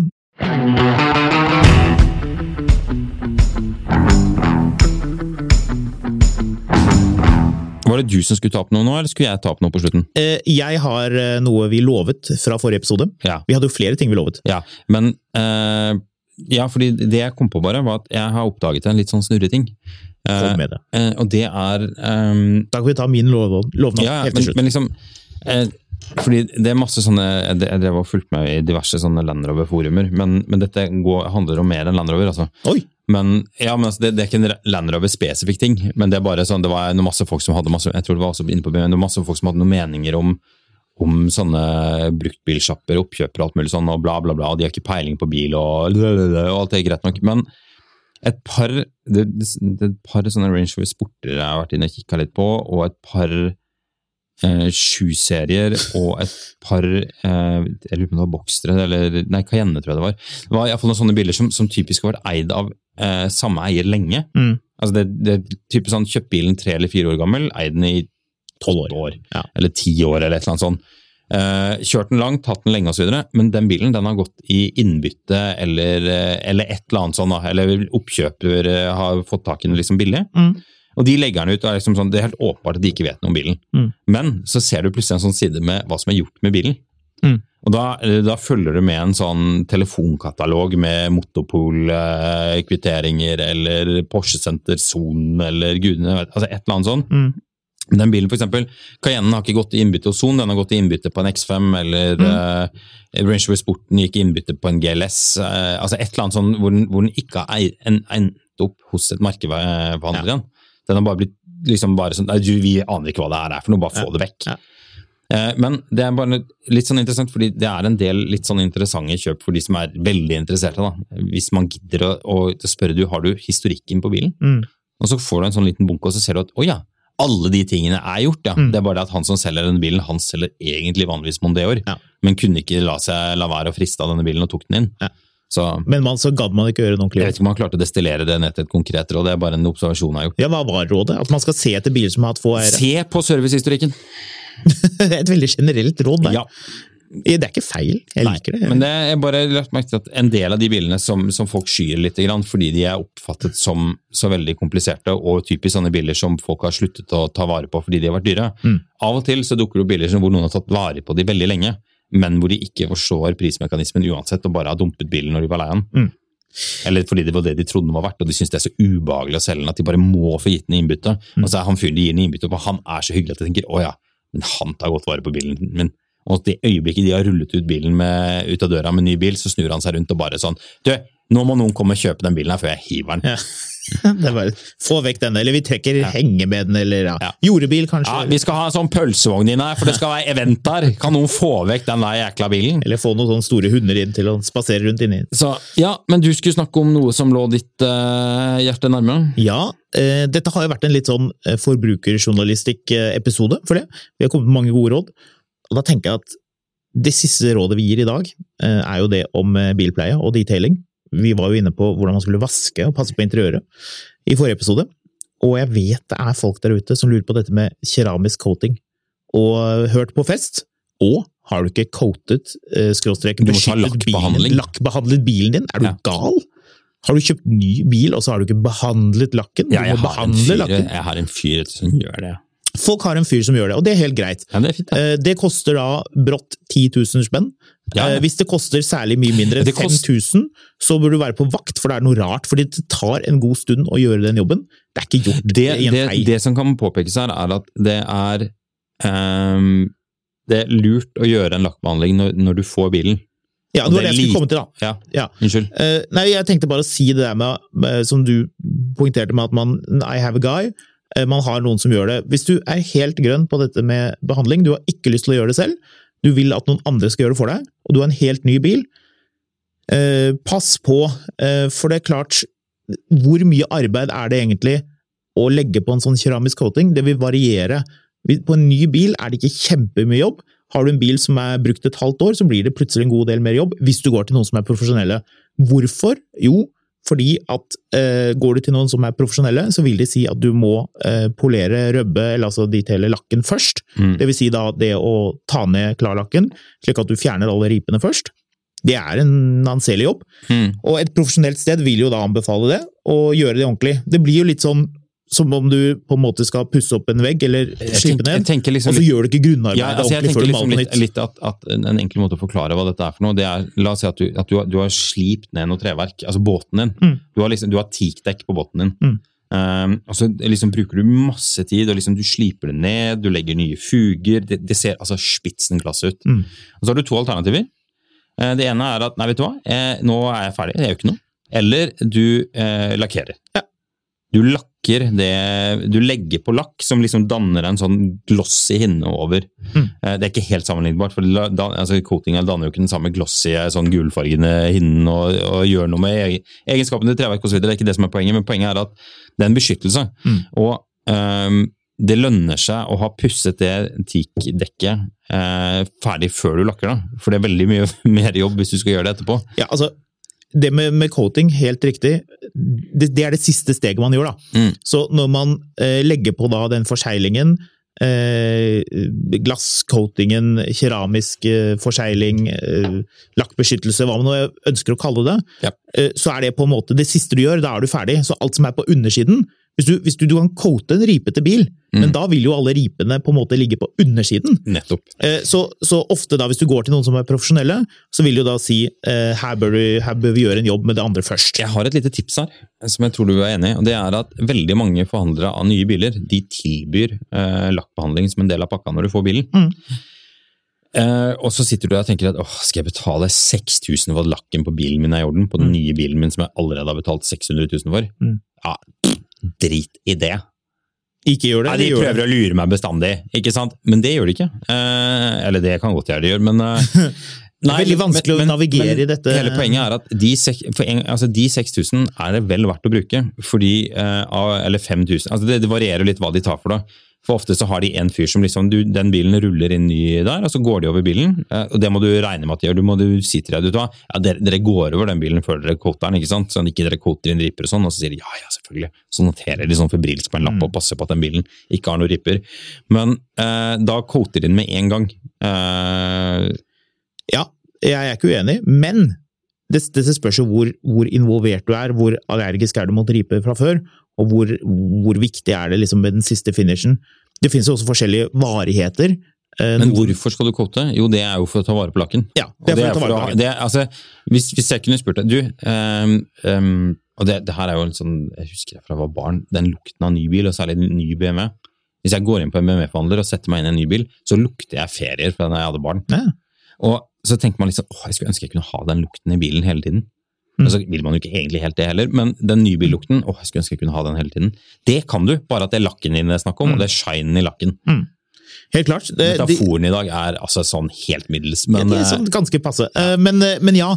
Var det du som skulle ta opp noe nå, eller skulle jeg ta opp noe på slutten? Eh, Jeg har eh, noe vi lovet fra forrige episode. Ja. Vi hadde jo flere ting vi lovet. Ja, men eh, Ja, fordi det jeg kom på bare, var at jeg har oppdaget en litt sånn snurreting. Kom med det. eh, og det er ehm, Da kan vi ta min lov, lovnad Ja, helt til slutt. men liksom eh, Fordi det er masse sånne Jeg drev og fulgte med i diverse sånne Land Rover-forumer, men, men dette går, handler om mer enn Land Rover, altså. Oi! Men, ja, men altså, det, det er ikke en Land Rover-spesifikk ting, men det er bare sånn, det var noen masse folk som hadde masse, jeg tror det var også inne på men det var masse folk som hadde noen meninger om, om sånne bruktbilsjapper, oppkjøpere og alt mulig sånn, og bla bla bla, og de har ikke peiling på bil, og, og alt er greit nok. Men et par, det, det, det et par sånne Range Rover Sporter jeg har vært inne og kikka litt på, og et par eh, sju-serier og et par eh, Jeg lurer på om det var boksere eller nei, Cayenne, tror jeg det var. Det var iallfall noen sånne biler som, som typisk har vært eid av eh, samme eier lenge. Mm. Altså det, det typisk sånn, Kjøpt bilen tre eller fire år gammel, eid den i tolv år. Ja. Eller ti år, eller et eller annet sånt. Eh, kjørt den langt, hatt den lenge osv., men den bilen den har gått i innbytte eller, eh, eller et eller annet sånt. Da. Eller oppkjøper eh, har fått tak i den liksom billig. Mm. Og de legger den ut, og er liksom sånn, det er helt åpenbart at de ikke vet noe om bilen. Mm. Men så ser du plutselig en sånn side med hva som er gjort med bilen. Mm. Og da, eh, da følger du med en sånn telefonkatalog med Motopol-kvitteringer eller Porsche Center Zone, eller gudene vet, altså et eller annet sånt. Mm. Den bilen, for eksempel, Cayennen har ikke gått i innbytte hos Son, den har gått i innbytte på en X5, eller Mm. uh, Range Rover Sporten gikk i innbytte på en GLS. Uh, altså et eller annet sånn hvor den, hvor den ikke har endt opp hos et merkeforhandler igjen. Den har bare blitt liksom bare sånn «Nei, du, Vi aner ikke hva det her er for noe, bare få det vekk. Eh, Men det er bare litt sånn interessant, fordi det er en del litt sånn interessante kjøp for de som er veldig interesserte. da. Hvis man gidder å, å spørre du, har du historikken på bilen, Mm. og så får du en sånn liten bunke, og så ser du at å ja, alle de tingene er gjort, ja. Mm. Det er bare det at han som selger denne bilen, han selger egentlig vanligvis Mondeor, Ja. men kunne ikke la, seg, la være å friste av denne bilen og tok den inn. Ja. Så Men man, så gadd man ikke gjøre noe jeg vet ikke om han klarte å destillere det ned til et konkret råd, det er bare en observasjon jeg har gjort. Ja, Hva var rådet? At man skal se etter biler som har hatt få eiere? Se på servicehistorikken! [LAUGHS] Et veldig generelt råd der. Ja. Det er ikke feil, jeg Nei, liker det. Men det er bare lagt merke til at en del av de bilene som, som folk skyr litt, fordi de er oppfattet som så veldig kompliserte, og typisk sånne biler som folk har sluttet å ta vare på fordi de har vært dyre. Mm. Av og til så dukker det opp biler som hvor noen har tatt vare på de veldig lenge, men hvor de ikke forstår prismekanismen uansett, og bare har dumpet bilen når de var lei den. Mm. Eller fordi det var det de trodde den var verdt, og de syns det er så ubehagelig å selge den at de bare må få gitt den i innbytte. Mm. Og så er han fyren de gir den i innbytte på, han er så hyggelig at de tenker å ja, men han tar godt vare på bilen min. Og det øyeblikket de har rullet ut bilen med, ut av døra med ny bil, så snur han seg rundt og bare sånn Du, nå må noen komme og kjøpe den bilen her før jeg hiver den. Ja. [LAUGHS] Det er bare, få vekk denne, eller vi trekker hengebeden, eller ja. Ja. jordebil, kanskje. Ja, Vi skal ha en sånn pølsevogn inn her, for det skal være event der. Kan noen få vekk den der jækla bilen? Eller få noen sånne store hunder inn til å spasere rundt inni. Ja, Men du skulle snakke om noe som lå ditt uh, hjerte nærme? Ja, uh, dette har jo vært en litt sånn eh, forbrukerjournalistikk-episode for det. Vi har kommet med mange gode råd. Og da tenker jeg at det siste rådet vi gir i dag, er jo det om bilpleie og detailing. Vi var jo inne på hvordan man skulle vaske og passe på interiøret i forrige episode. Og jeg vet det er folk der ute som lurer på dette med keramisk coating. Og hørt på fest. Og har du ikke coatet, skråstrek, Du må beskyttet bilen, lakkbehandlet bilen din? Er du Ja. gal? Har du kjøpt ny bil, og så har du ikke behandlet lakken? Ja, jeg, har fyr, lakken. jeg har en fyr som gjør det. Folk har en fyr som gjør det, og det er helt greit. Ja, det er fint, det. Eh, Det koster da brått 10 000 spenn. Ja. Eh, Hvis det koster særlig mye mindre enn Det 5000, så bør du være på vakt, for det er noe rart. Fordi det tar en god stund å gjøre den jobben. Det er ikke gjort det, i en det, fei. det som kan påpekes her, er at det er um, Det er lurt å gjøre en lakkbehandling når, når du får bilen. Ja, det var det jeg skulle komme til, da. Ja, Ja. unnskyld. Uh, nei, jeg tenkte bare å si det der med, med som du poengterte med at man I have a guy. Uh, man har noen som gjør det. Hvis du er helt grønn på dette med behandling, du har ikke lyst til å gjøre det selv, du vil at noen andre skal gjøre det for deg, og du har en helt ny bil, eh, pass på, eh, for det er klart Hvor mye arbeid er det egentlig å legge på en sånn keramisk coating? Det vil variere. På en ny bil er det ikke kjempemye jobb. Har du en bil som er brukt et halvt år, så blir det plutselig en god del mer jobb, hvis du går til noen som er profesjonelle. Hvorfor? Jo, fordi at eh, går du til noen som er profesjonelle, så vil de si at du må eh, polere, røbbe, eller altså hele lakken først. Mm. Det vil si da det å ta ned klarlakken, slik at du fjerner alle ripene først. Det er en anselig jobb, Mm. og et profesjonelt sted vil jo da anbefale det, og gjøre det ordentlig. Det blir jo litt sånn som om du på en måte skal pusse opp en vegg, eller jeg ned, liksom og så gjør du ikke grunnarbeidet ja, altså ordentlig før du liksom maler på nytt. litt at, at en en enkel måte å forklare hva dette er for noe, det er La oss si at du, at du, har, du har slipt ned noe treverk, altså båten din. Mm. Du har, liksom, du har teakdekk på båten din. Mm. Um, og så liksom bruker du masse tid, og liksom du sliper det ned, du legger nye fuger. Det, det ser altså spitsen klasse ut. Mm. Og så har du to alternativer. Eh, Det ene er at nei, vet du hva, eh, nå er jeg ferdig, det gjør ikke noe. Eller du eh, lakkerer. Ja. Du lakker det Du legger på lakk som liksom danner en sånn glossy hinne over. Mm. Eh, Det er ikke helt sammenlignbart, for da, altså, coatinga danner jo ikke den samme glossy, sånn gulfargende hinnen og, og gjør noe med egen- egenskapene til treverk osv. Det er ikke det som er poenget, men poenget er at det er en beskyttelse. Mm. Og um, det lønner seg å ha pusset det teakdekket eh, ferdig før du lakker det. For det er veldig mye [LAUGHS] mer jobb hvis du skal gjøre det etterpå. Ja, altså, det med, med coating, helt riktig, det, det er det siste steget man gjør. da. Mm. Så når man eh, legger på da den forseglingen, eh, glasscoatingen, keramisk eh, forsegling, eh, lakkbeskyttelse, hva man ønsker å kalle det, Ja. eh, så er det på en måte det siste du gjør, da er du ferdig. Så alt som er på undersiden Hvis du, hvis du, du kan coate en ripete bil, men da vil jo alle ripene på en måte ligge på undersiden. Nettopp. Eh, Så, så ofte da, hvis du går til noen som er profesjonelle, så vil du da si eh, her bør, du, her bør vi gjøre en jobb med det andre først. Jeg har et lite tips her, som jeg tror du er enig i. og Det er at veldig mange forhandlere av nye biler de tilbyr eh, lakkbehandling som en del av pakka når du får bilen. Mm. Uh, og så sitter du der og tenker at åh, skal jeg betale 6000 for at lakken på bilen min er i orden? På den Mm. nye bilen min som jeg allerede har betalt 600 000 for? Mm. Ja, drit i det. Ikke gjør det. Nei, de, de gjør det. prøver å lure meg bestandig, ikke sant? Men det gjør de ikke. Eh, eller det kan godt gjøre de gjør, men eh, [LAUGHS] Det er veldig vanskelig å navigere i dette. Hele poenget er at de, altså de 6000 er det vel verdt å bruke, fordi, eh, eller 5000 altså det, det varierer litt hva de tar for det. For ofte så har de en fyr som liksom, du, den bilen ruller inn ny der, og så går de over bilen. eh, og Det må du regne med at de gjør. Du må du si til deg, du, tar, ja, dere, dere går over den bilen før dere coater den, ikke sant? Sånn ikke dere coater inn ripper og sånn, og så sier de ja, ja, selvfølgelig. Så noterer de sånn febrilsk på en lapp og passer på at den bilen ikke har noen ripper. Men eh, da coater de den med en gang. Eh, Ja, jeg er ikke uenig, men det, det spørs jo hvor, hvor involvert du er, hvor allergisk er du mot riper fra før, og hvor, hvor viktig er det liksom med den siste finishen. Det finnes jo også forskjellige varigheter. eh, Men hvorfor skal du coate? Jo, det er jo for å ta vare på lakken. Ja, det er for å ta vare på lakken. det er- altså, hvis, hvis jeg kunne spurt deg Du, um, um, og det, det her er jo en sånn Jeg husker jeg fra jeg var barn, den lukten av ny bil, og særlig ny BMW. Hvis jeg går inn på en BMW-forhandler og setter meg inn i en ny bil, så lukter jeg ferier fra da jeg hadde barn. Ja. Og så tenker man liksom åh, jeg skulle ønske jeg kunne ha den lukten i bilen hele tiden. Mm. Og så vil man jo ikke egentlig helt det heller, men den nye billukten åh, jeg skulle ønske jeg kunne ha den hele tiden. Det kan du, bare at det er lakken din det er snakk om, Mm. og det er shinen i lakken. Helt klart. Det, de, i dag er altså sånn helt middels, men de er eh, sånn ganske passe. Eh, Men, eh, men ja,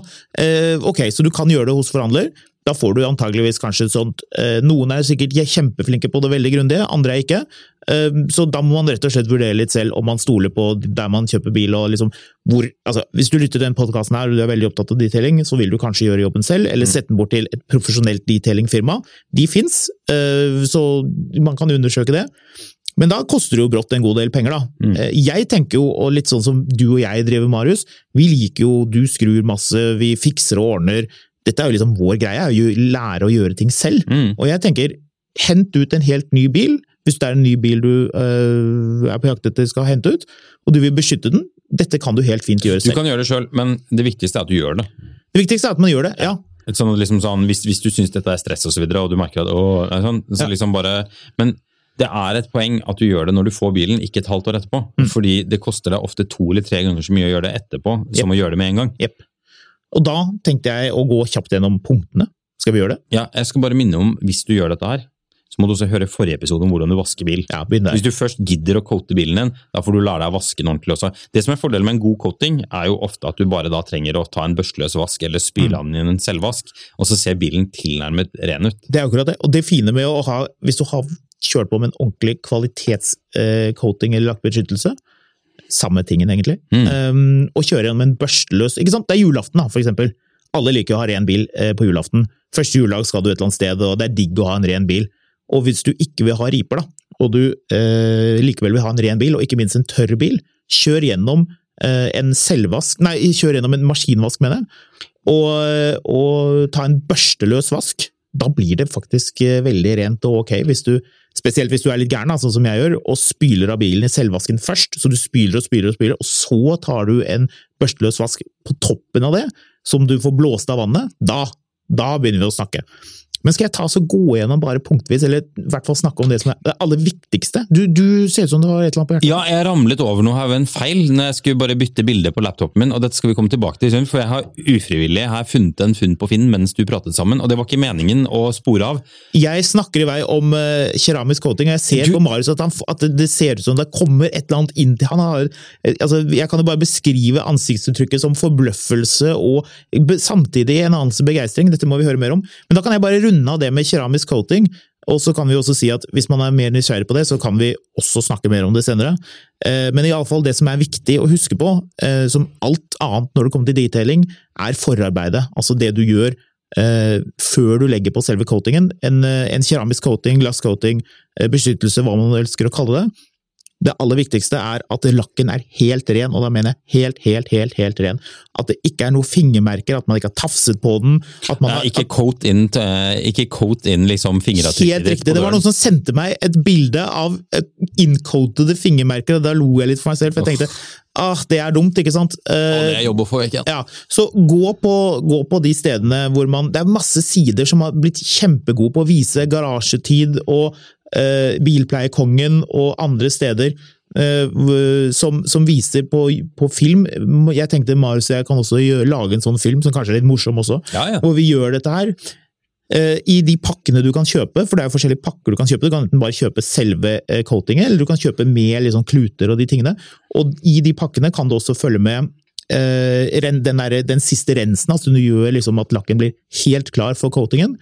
ok, så du kan gjøre det hos forhandler. Da får du antageligvis kanskje sånt Noen er sikkert kjempeflinke på det veldig grundige, andre er ikke. Eh, Så da må man rett og slett vurdere litt selv om man stoler på der man kjøper bil. og liksom hvor, altså Hvis du lytter til den podkasten og du er veldig opptatt av detailing, så vil du kanskje gjøre jobben selv, eller sette den bort til et profesjonelt detailingfirma. De fins, så man kan undersøke det. Men da koster det jo brått en god del penger, da. Mm. Eh, Jeg tenker jo, og litt sånn som du og jeg driver, Marius, vi liker jo Du skrur masse, vi fikser og ordner. Dette er jo liksom vår greie, er jo lære å gjøre ting selv. mm. Og jeg tenker, hent ut en helt ny bil, hvis det er en ny bil du øh, er på jakt etter skal hente ut, og du vil beskytte den. Dette kan du helt fint gjøre selv. Du kan gjøre det sjøl, men det viktigste er at du gjør det. Det viktigste er at man gjør det, ja. Sånn, liksom sånn, hvis, hvis du syns dette er stress og så videre, og du merker at å, sånn, så Ja. liksom bare Men det er et poeng at du gjør det når du får bilen, ikke et halvt år etterpå. Mm. Fordi det koster deg ofte to eller tre ganger så mye å gjøre det etterpå som å gjøre det med en gang. Yep. Og da tenkte jeg å gå kjapt gjennom punktene. Skal vi gjøre det? Ja, jeg skal bare minne om, hvis du gjør dette her, så må du også høre forrige episode om hvordan du vasker bil. Ja. Hvis du først gidder å coate bilen din, da får du lære deg å vaske den ordentlig også. Det som er fordelen med en god coating, er jo ofte at du bare da trenger å ta en børsteløs vask eller spyle Mm. den i en selvvask, og så ser bilen tilnærmet ren ut. Det er akkurat det. Og det fine med å ha, hvis du har kjørt på med en ordentlig kvalitetscoating eller lakkbeskyttelse, samme tingen egentlig, Mm. um, og kjøre gjennom en børsteløs Ikke sant? Det er julaften, da, for eksempel. Alle liker å ha ren bil eh, på julaften. Første juledag skal du et eller annet sted, og det er digg å ha en ren bil. Og hvis du ikke vil ha riper, da, og du eh, likevel vil ha en ren bil, og ikke minst en tørr bil, kjør gjennom eh, en selvvask Nei, kjør gjennom en maskinvask, mener jeg, og, og ta en børsteløs vask. Da blir det faktisk eh, veldig rent og ok, hvis du, spesielt hvis du er litt gæren, sånn som jeg gjør, og spyler av bilen i selvvasken først. Så du spyler og spyler og spyler, og så tar du en børsteløs vask på toppen av det, som du får blåst av vannet. Da, da begynner vi å snakke. Men skal jeg ta så gå gjennom bare punktvis, eller i hvert fall snakke om det som er det aller viktigste? Du, du ser ut som du har et eller annet på hjertet. Ja, jeg ramlet over noe her ved en feil når jeg skulle bare bytte bilde på laptopen min, og dette skal vi komme tilbake til, for jeg har ufrivillig her funnet en funn på Finn mens du pratet sammen, og det var ikke meningen å spore av. Jeg snakker i vei om uh, keramisk coating, og jeg ser Du- på Marius at, han, at det- det ser ut som det kommer et eller annet inn til han har, eh, altså, Jeg kan jo bare beskrive ansiktsuttrykket som forbløffelse og samtidig en annens begeistring, dette må vi høre mer om. Men da kan jeg bare runde av det med keramisk coating. Og så kan vi også si at hvis man er mer nysgjerrig på det, så kan vi også snakke mer om det senere. Eh, Men i alle fall det som er viktig å huske på, eh, som alt annet når det kommer til detailing, er forarbeidet. Altså det du gjør eh, før du legger på selve coatingen. En, en keramisk coating, glass coating, beskyttelse, hva man elsker å kalle det. Det aller viktigste er at lakken er helt ren, og da mener jeg helt, helt, helt helt ren. At det ikke er noen fingermerker, at man ikke har tafset på den. at man har... ikke coat til- ikke coat inn liksom fingeravtrykket Helt riktig. Det var noen som sendte meg et bilde av incoatede fingermerker, og da lo jeg litt for meg selv, for jeg tenkte ah, det er dumt, ikke sant? Og det Eh, er jobb å få vekk igjen. ja, så gå på, gå på de stedene hvor man Det er masse sider som har blitt kjempegode på å vise garasjetid og eh, Bilpleiekongen og andre steder. eh, som, som viser på, på film. Jeg tenkte Marius og jeg kan også gjøre, lage en sånn film som kanskje er litt morsom også, Ja, ja. hvor vi gjør dette her. eh, I de pakkene du kan kjøpe, for det er jo forskjellige pakker du kan kjøpe. Du kan enten bare kjøpe selve eh, coatingen, eller du kan kjøpe med liksom kluter og de tingene. Og i de pakkene kan du også følge med eh, den, der, den siste rensen, altså du gjør liksom at lakken blir helt klar for coatingen.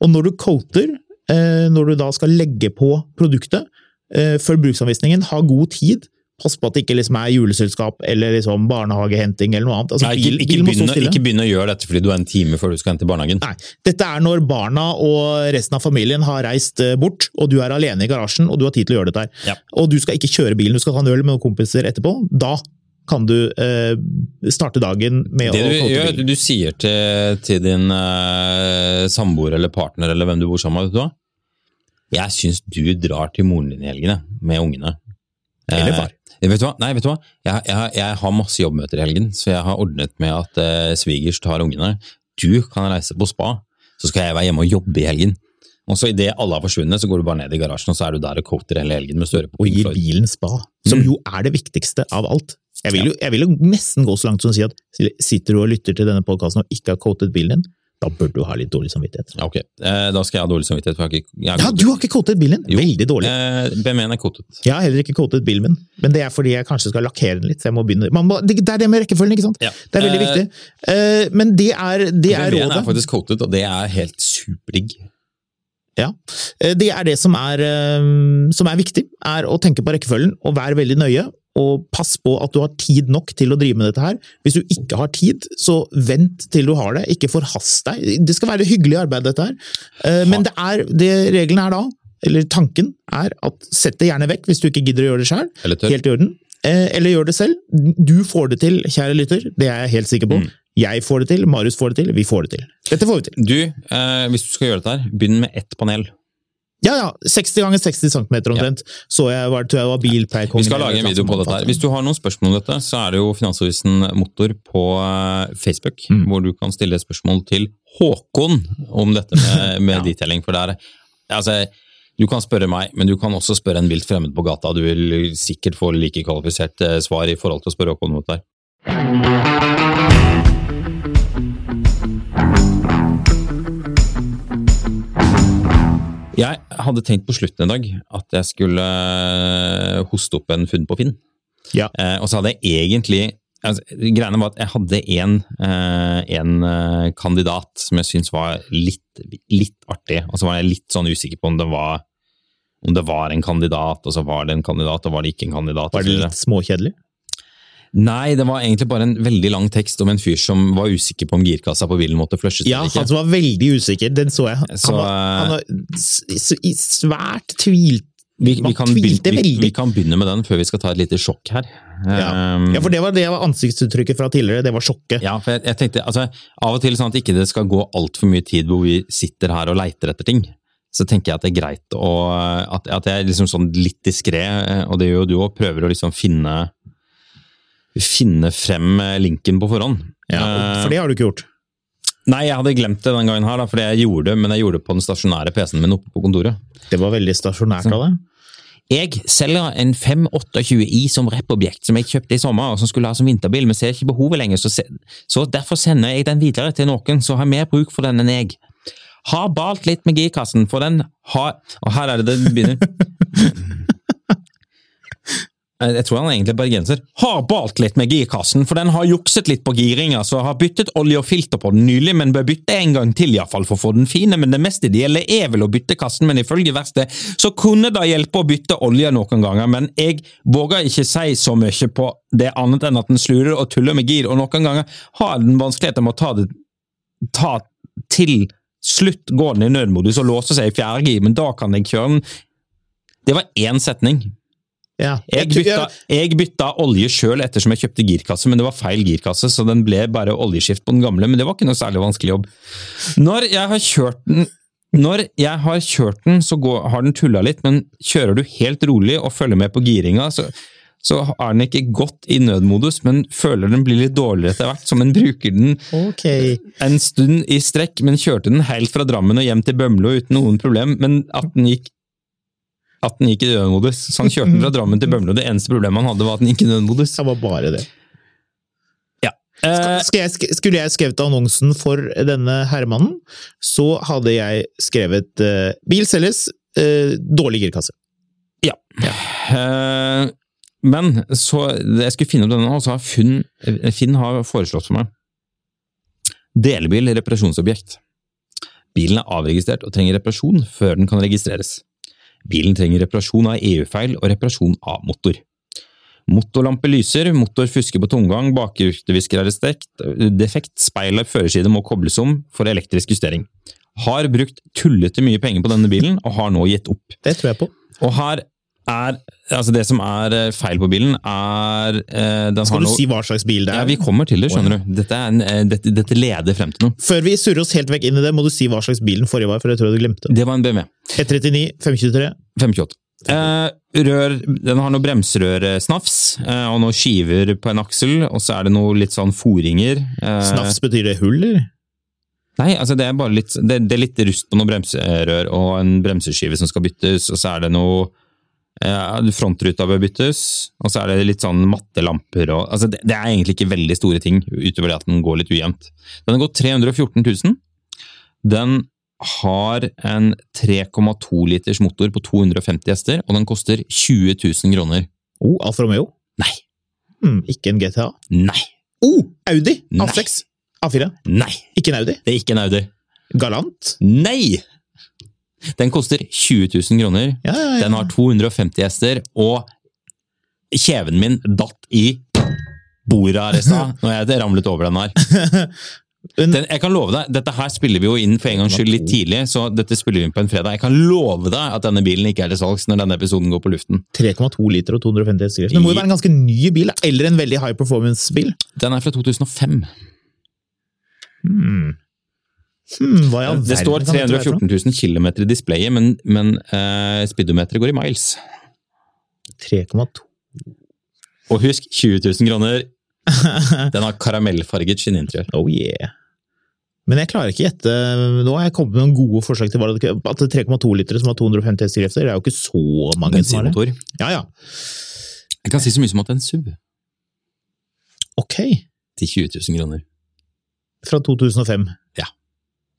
Og når du coater, når du da skal legge på produktet, Følg bruksanvisningen, ha god tid. Pass på at det ikke liksom er juleselskap eller liksom barnehagehenting eller noe annet. Altså, Nei, ikke, ikke, bilen begynne, ikke begynne å gjøre dette fordi du er en time før du skal hente barnehagen. Nei, dette er når barna og resten av familien har reist eh, bort, og du er alene i garasjen, og du har tid til å gjøre dette her. Ja. Og du skal ikke kjøre bilen, du skal ta en øl med noen kompiser etterpå. Da kan du eh, starte dagen med Det å du gjør, du sier til, til din eh, samboer eller partner eller hvem du bor sammen med, vet du hva? Jeg syns du drar til moren din i helgene med ungene. Eller far. Eh, vet du hva? Nei, vet du hva? Jeg, jeg, jeg har masse jobbmøter i helgen, så jeg har ordnet med at eh, svigers tar ungene. Du kan reise på spa, så skal jeg være hjemme og jobbe i helgen. Og så Idet alle har forsvunnet, så går du bare ned i garasjen og så er du der og coater hele helgen med større på Og gir bilen spa, som Mm. jo er det viktigste av alt. Jeg vil, jo, jeg vil jo nesten gå så langt som å si at sitter du og lytter til denne podkasten og ikke har coatet bilen din, da bør du ha litt dårlig samvittighet. Ok, eh, da skal jeg ha dårlig samvittighet. for jeg har ikke, jeg har Ja, du har ikke coatet bilen din! Jo. Veldig dårlig. Eh, BMW-en er coatet. Jeg har heller ikke coatet bilen min, men det er fordi jeg kanskje skal lakkere den litt. så jeg må begynne. Man må, det, det er det med rekkefølgen, ikke sant? Ja. Det er veldig Eh, viktig. Eh, men det er, det er BMW-en er faktisk coatet, og det er helt superdigg. Ja. Eh, Det er det som er, eh, som er viktig, er å tenke på rekkefølgen og være veldig nøye. Og pass på at du har tid nok til å drive med dette her. Hvis du ikke har tid, så vent til du har det. Ikke forhast deg. Det skal være hyggelig arbeid, dette her. Eh, Men det er, det regelen er da, eller tanken, er at sett det gjerne vekk hvis du ikke gidder å gjøre det sjøl. Helt i orden. Eh, Eller gjør det selv. Du får det til, kjære lytter. Det er jeg helt sikker på. Mm. Jeg får det til, Marius får det til, vi får det til. Dette får vi til. Du, eh, hvis du skal gjøre dette her, begynn med ett panel. Ja, ja. 60 ganger 60 cm omtrent. Så jeg var, tror jeg var bilpleiekongen. Vi skal lage en video på dette her. Hvis du har noen spørsmål om dette, så er det jo Finansavisen Motor på eh, Facebook, Mm. hvor du kan stille spørsmål til Håkon om dette med, [LAUGHS] med Ja. detailing. For det er altså, du kan spørre meg, men du kan også spørre en vilt fremmed på gata. Du vil sikkert få like kvalifisert eh, svar i forhold til å spørre Håkon om dette her. Jeg hadde tenkt på slutten i dag at jeg skulle eh, hoste opp en funn på Finn. Ja. Eh, og så hadde jeg egentlig altså, Greiene var at jeg hadde en, eh, en eh, kandidat som jeg syntes var litt, litt artig, og så var jeg litt sånn usikker på om det var om det var en kandidat, og så var det en kandidat, og var det ikke en kandidat. Var det litt småkjedelig? Nei, det var egentlig bare en veldig lang tekst om en fyr som var usikker på om girkassa på bilen måtte flushes Ja, eller ikke. han som var veldig usikker, den så jeg. Han, Så, var, han var svært tvilt Vi, vi, kan begynne, vi, vi kan begynne med den før vi skal ta et lite sjokk her. Ja. Um, ja, for det var det var ansiktsuttrykket fra tidligere, det var sjokket. Ja, for jeg, jeg tenkte, altså, Av og til sånn at ikke det skal gå altfor mye tid hvor vi sitter her og leiter etter ting, så tenker jeg at det er greit å At, at jeg er liksom sånn litt diskré, og det gjør jo du òg, prøver å liksom finne finne frem linken på forhånd. Ja, Eh, for det har du ikke gjort. Nei, jeg hadde glemt det den gangen her, da, fordi jeg gjorde det, men jeg gjorde det på den stasjonære PC-en min oppe på kontoret. Det var veldig stasjonært av deg. Jeg selger en 528i som rappobjekt som jeg kjøpte i sommer, og som skulle ha som vinterbil, men ser ikke behovet lenger, så, se, så derfor sender jeg den videre til noen som har mer bruk for den enn jeg. Har balt litt med girkassen, for den har Og her er det det begynner. [LAUGHS] Jeg jeg tror han er egentlig bergenser. Har balt litt med girkassen, for den har jukset litt på giringa, så har byttet olje og filter på den nylig, men bør bytte en gang til iallfall for å få den fine, men det mest ideelle er vel å bytte kassen, men ifølge verkstedet så kunne det hjelpe å bytte olje noen ganger, men jeg våger ikke si så mye på det annet enn at den slurer og tuller med gir, og noen ganger har den vanskeligheter med å ta det ta til slutt går den i nødmodus og låser seg i fjerde gir, men da kan jeg kjøre den Det var én setning. Ja. Jeg bytta, jeg bytta olje sjøl ettersom jeg kjøpte girkasse, men det var feil girkasse, så den ble bare oljeskift på den gamle, men det var ikke noe særlig vanskelig jobb. Når jeg har kjørt den Når jeg har kjørt den, så går, har den tulla litt, men kjører du helt rolig og følger med på giringa, så, så er den ikke godt i nødmodus, men føler den blir litt dårligere etter hvert, som en bruker den okay. en stund i strekk, men kjørte den helt fra Drammen og hjem til Bømlo uten noen problem, men at den gikk at den gikk i nødmodus. Så han kjørte den fra Drammen til Bømlo. Det eneste problemet han hadde, var at den gikk i nødmodus. Det var bare det. Eh, Skal jeg, sk- skulle jeg skrevet annonsen for denne herremannen, så hadde jeg skrevet eh, 'bil selges, eh, dårlig girkasse'. Ja. men så jeg skulle finne opp denne, og så har Finn, Finn har foreslått for meg Delebil reparasjonsobjekt. Bilen er avregistrert og trenger reparasjon før den kan registreres. Bilen trenger reparasjon av EU-feil og reparasjon av motor. Motorlampe lyser, motor fusker på tomgang, bakrutehvisker er defekt, speil og førerside må kobles om for elektrisk justering. Har brukt tullete mye penger på denne bilen, og har nå gitt opp. Det tror jeg på. Og her er Altså, det som er eh, feil på bilen, er eh, Den Skal du noe si hva slags bil det er? Ja, vi kommer til det, skjønner du. Dette, er en, eh, dette, dette leder frem til noe. Før vi surrer oss helt vekk inn i det, må du si hva slags bil den forrige var, for jeg tror du glemte. Det var en BMW. 139, 523. 528. Eh, rør, den har noe bremserørsnafs eh, og noen skiver på en aksel, og så er det noe litt sånn foringer. Eh, Snafs betyr det hull, eller? Nei, altså det er bare litt, det, det er litt rust på noen bremserør og en bremseskive som skal byttes, og så er det noe Frontruta bør byttes, og så er det litt sånn mattelamper og altså det, det er egentlig ikke veldig store ting, utover det at den går litt ujevnt. Den har gått 314 000. Den har en 3,2 liters motor på 250 hester, og den koster 20 000 kroner. Oh, Alfa Romeo? Nei. Mm, ikke en GTA? Nei. Oh, Audi! A6? A4? Nei. Ikke en Audi? Det er ikke en Audi. Galant? Nei! Den koster 20 000 kroner. Ja, ja, ja. Den har 250 hester, og kjeven min datt i bordet her i stad [LAUGHS] når jeg ramlet over den her. [LAUGHS] Den, jeg kan love deg, Dette her spiller vi jo inn for en gangs skyld litt tidlig, så dette spiller vi inn på en fredag. Jeg kan love deg at denne bilen ikke er til salgs når denne episoden går på luften. 3,2 liter og 250 hestekrefter. Det må jo være en ganske ny bil, eller en veldig high performance-bil. Den er fra 2005. Hmm. Hmm, Det står kan dette 314 000 km i displayet, men, men uh, speedometeret går i miles. 3,2. Og husk, 20 000 kroner. Den har karamellfarget skinninteriør. Oh yeah. Men jeg klarer ikke gjette Nå har jeg kommet med noen gode forslag til hva det At er 3,2 liter som har 250 hestekrefter, det er jo ikke så mange som har det. Ja, ja. Jeg kan si så mye som at det er en SUV Ok. til 20 000 kroner. Fra 2005.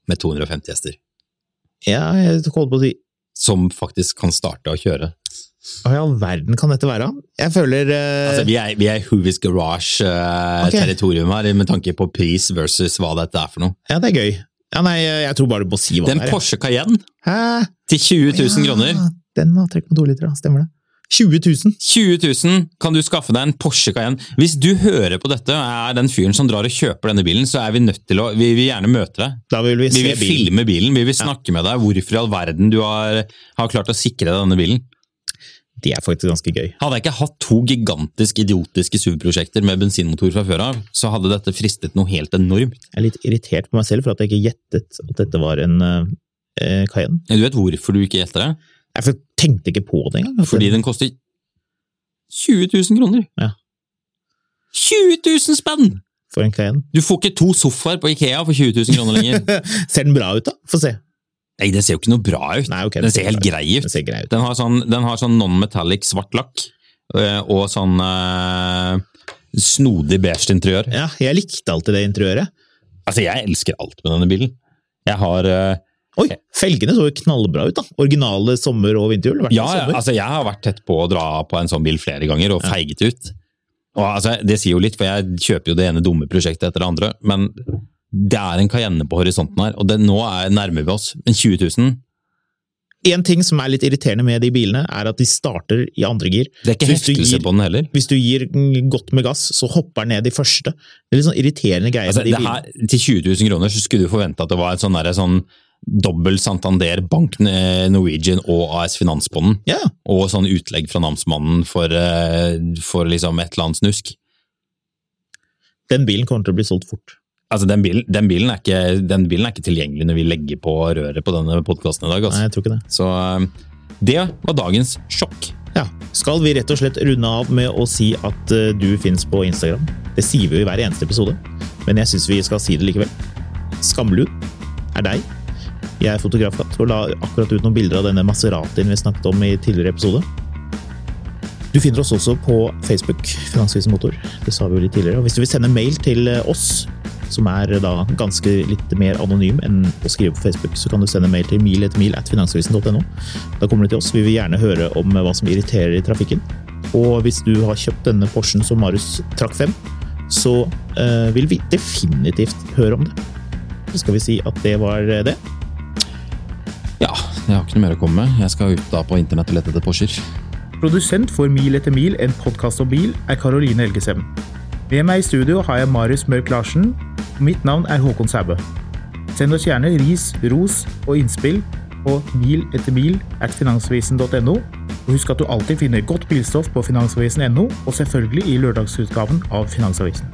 Med 250 hester. Ja, jeg holdt på å si Som faktisk kan starte å kjøre. Hva i all verden kan dette være? Jeg føler uh... Altså, vi er, vi er Whovis Garage-territorium her, med tanke på pris versus hva dette er for noe. Ja, det er gøy. Ja, nei, jeg tror bare du må si hva Den det er. en Porsche Cayenne Hæ? til 20 000 Ja, kroner. Den har 3,2 liter, da. Stemmer det. 20 000. 20 000 kan du skaffe deg en Porsche Cayenne. Hvis du hører på dette og er den fyren som drar og kjøper denne bilen, så er vi nødt til å Vi vil gjerne møte deg. Da vil vi Vi vil bilen. filme bilen, vi vil snakke med deg hvorfor i all verden du har, har klart å sikre deg denne bilen. Det er faktisk ganske gøy. Hadde jeg ikke hatt to gigantisk idiotiske SUV-prosjekter med bensinmotor fra før av, så hadde dette fristet noe helt enormt. Jeg er litt irritert på meg selv for at jeg ikke gjettet at dette var en uh, Cayenne. Du vet hvorfor du ikke gjetter det? Jeg tenkte ikke på det engang. Fordi den- den koster 20 000 kroner. Ja. 20 000 spenn! For en Cayenne. Du får ikke to sofaer på Ikea for 20 000 kroner lenger. [LAUGHS] Ser den bra ut, da? Få se. Nei, den ser jo ikke noe bra ut. Nei, okay, den ser helt grei ut. Den ser grei ut. Den har sånn, den har sånn non-metallic svart lakk, øh, og sånn uh, snodig beige interiør. Ja, jeg likte alltid det interiøret. Altså, jeg elsker alt med denne bilen. Jeg har øh, Oi, felgene så jo knallbra ut, da. Originale sommer- og vinterhjul. Ja, sommer. altså jeg har vært tett på å dra på en sånn bil flere ganger og feiget ut. Og altså, Det sier jo litt, for jeg kjøper jo det ene dumme prosjektet etter det andre, men det er en Cayenne på horisonten her, og det, nå er nærmer vi oss. Men 20 000, En ting som er litt irriterende med de bilene, er at de starter i andre gir. det er ikke heftelse på den heller. Hvis du gir godt med gass, så hopper den ned i første. Det er litt sånn irriterende greier Altså, med de det bilene. her, til 20 000 kroner så skulle du forvente at det var et sånn, sånn dobbel Santander, Bank Norwegian og AS Finansbonden. Ja, Og sånn utlegg fra namsmannen for, eh, for liksom et eller annet snusk. den bilen kommer til å bli solgt fort. Altså, den bilen, den, bilen er ikke, den bilen er ikke tilgjengelig når vi legger på røret på denne podkasten i dag. Altså. Nei, jeg tror ikke det. Så eh, det var dagens sjokk. Ja. Skal vi rett og slett runde av med å si at eh, du finnes på Instagram? Det sier vi jo i hver eneste episode, men jeg syns vi skal si det likevel. Skamlund er deg. Jeg er fotografkatt og la akkurat ut noen bilder av denne Maseratien vi snakket om i tidligere episode. Du finner oss også på Facebook, finanskrisen Motor. Det sa vi jo litt tidligere. Og hvis du vil sende mail til eh, oss, som er da ganske litt mer anonym enn å skrive på Facebook, så kan du sende mail til mil etter mil at finansavisen.no. Da kommer du til oss. Vi vil gjerne høre om hva som irriterer i trafikken. Og hvis du har kjøpt denne Porschen som Marius trakk frem, så eh, vil vi definitivt høre om det. Så skal vi si at det var det. Jeg har ikke noe mer å komme med. Jeg skal ut da på internett og lete etter Porscher. Produsent for Mil etter mil, en podkast om bil, er Karoline Elgesem. Med meg i studio har jeg Marius Mørk Larsen, og mitt navn er Håkon Sæbø. Send oss gjerne ris, ros og innspill på mil etter mil at finansavisen.no. Og husk at du alltid finner godt bilstoff på finansavisen.no, og selvfølgelig i lørdagsutgaven av Finansavisen.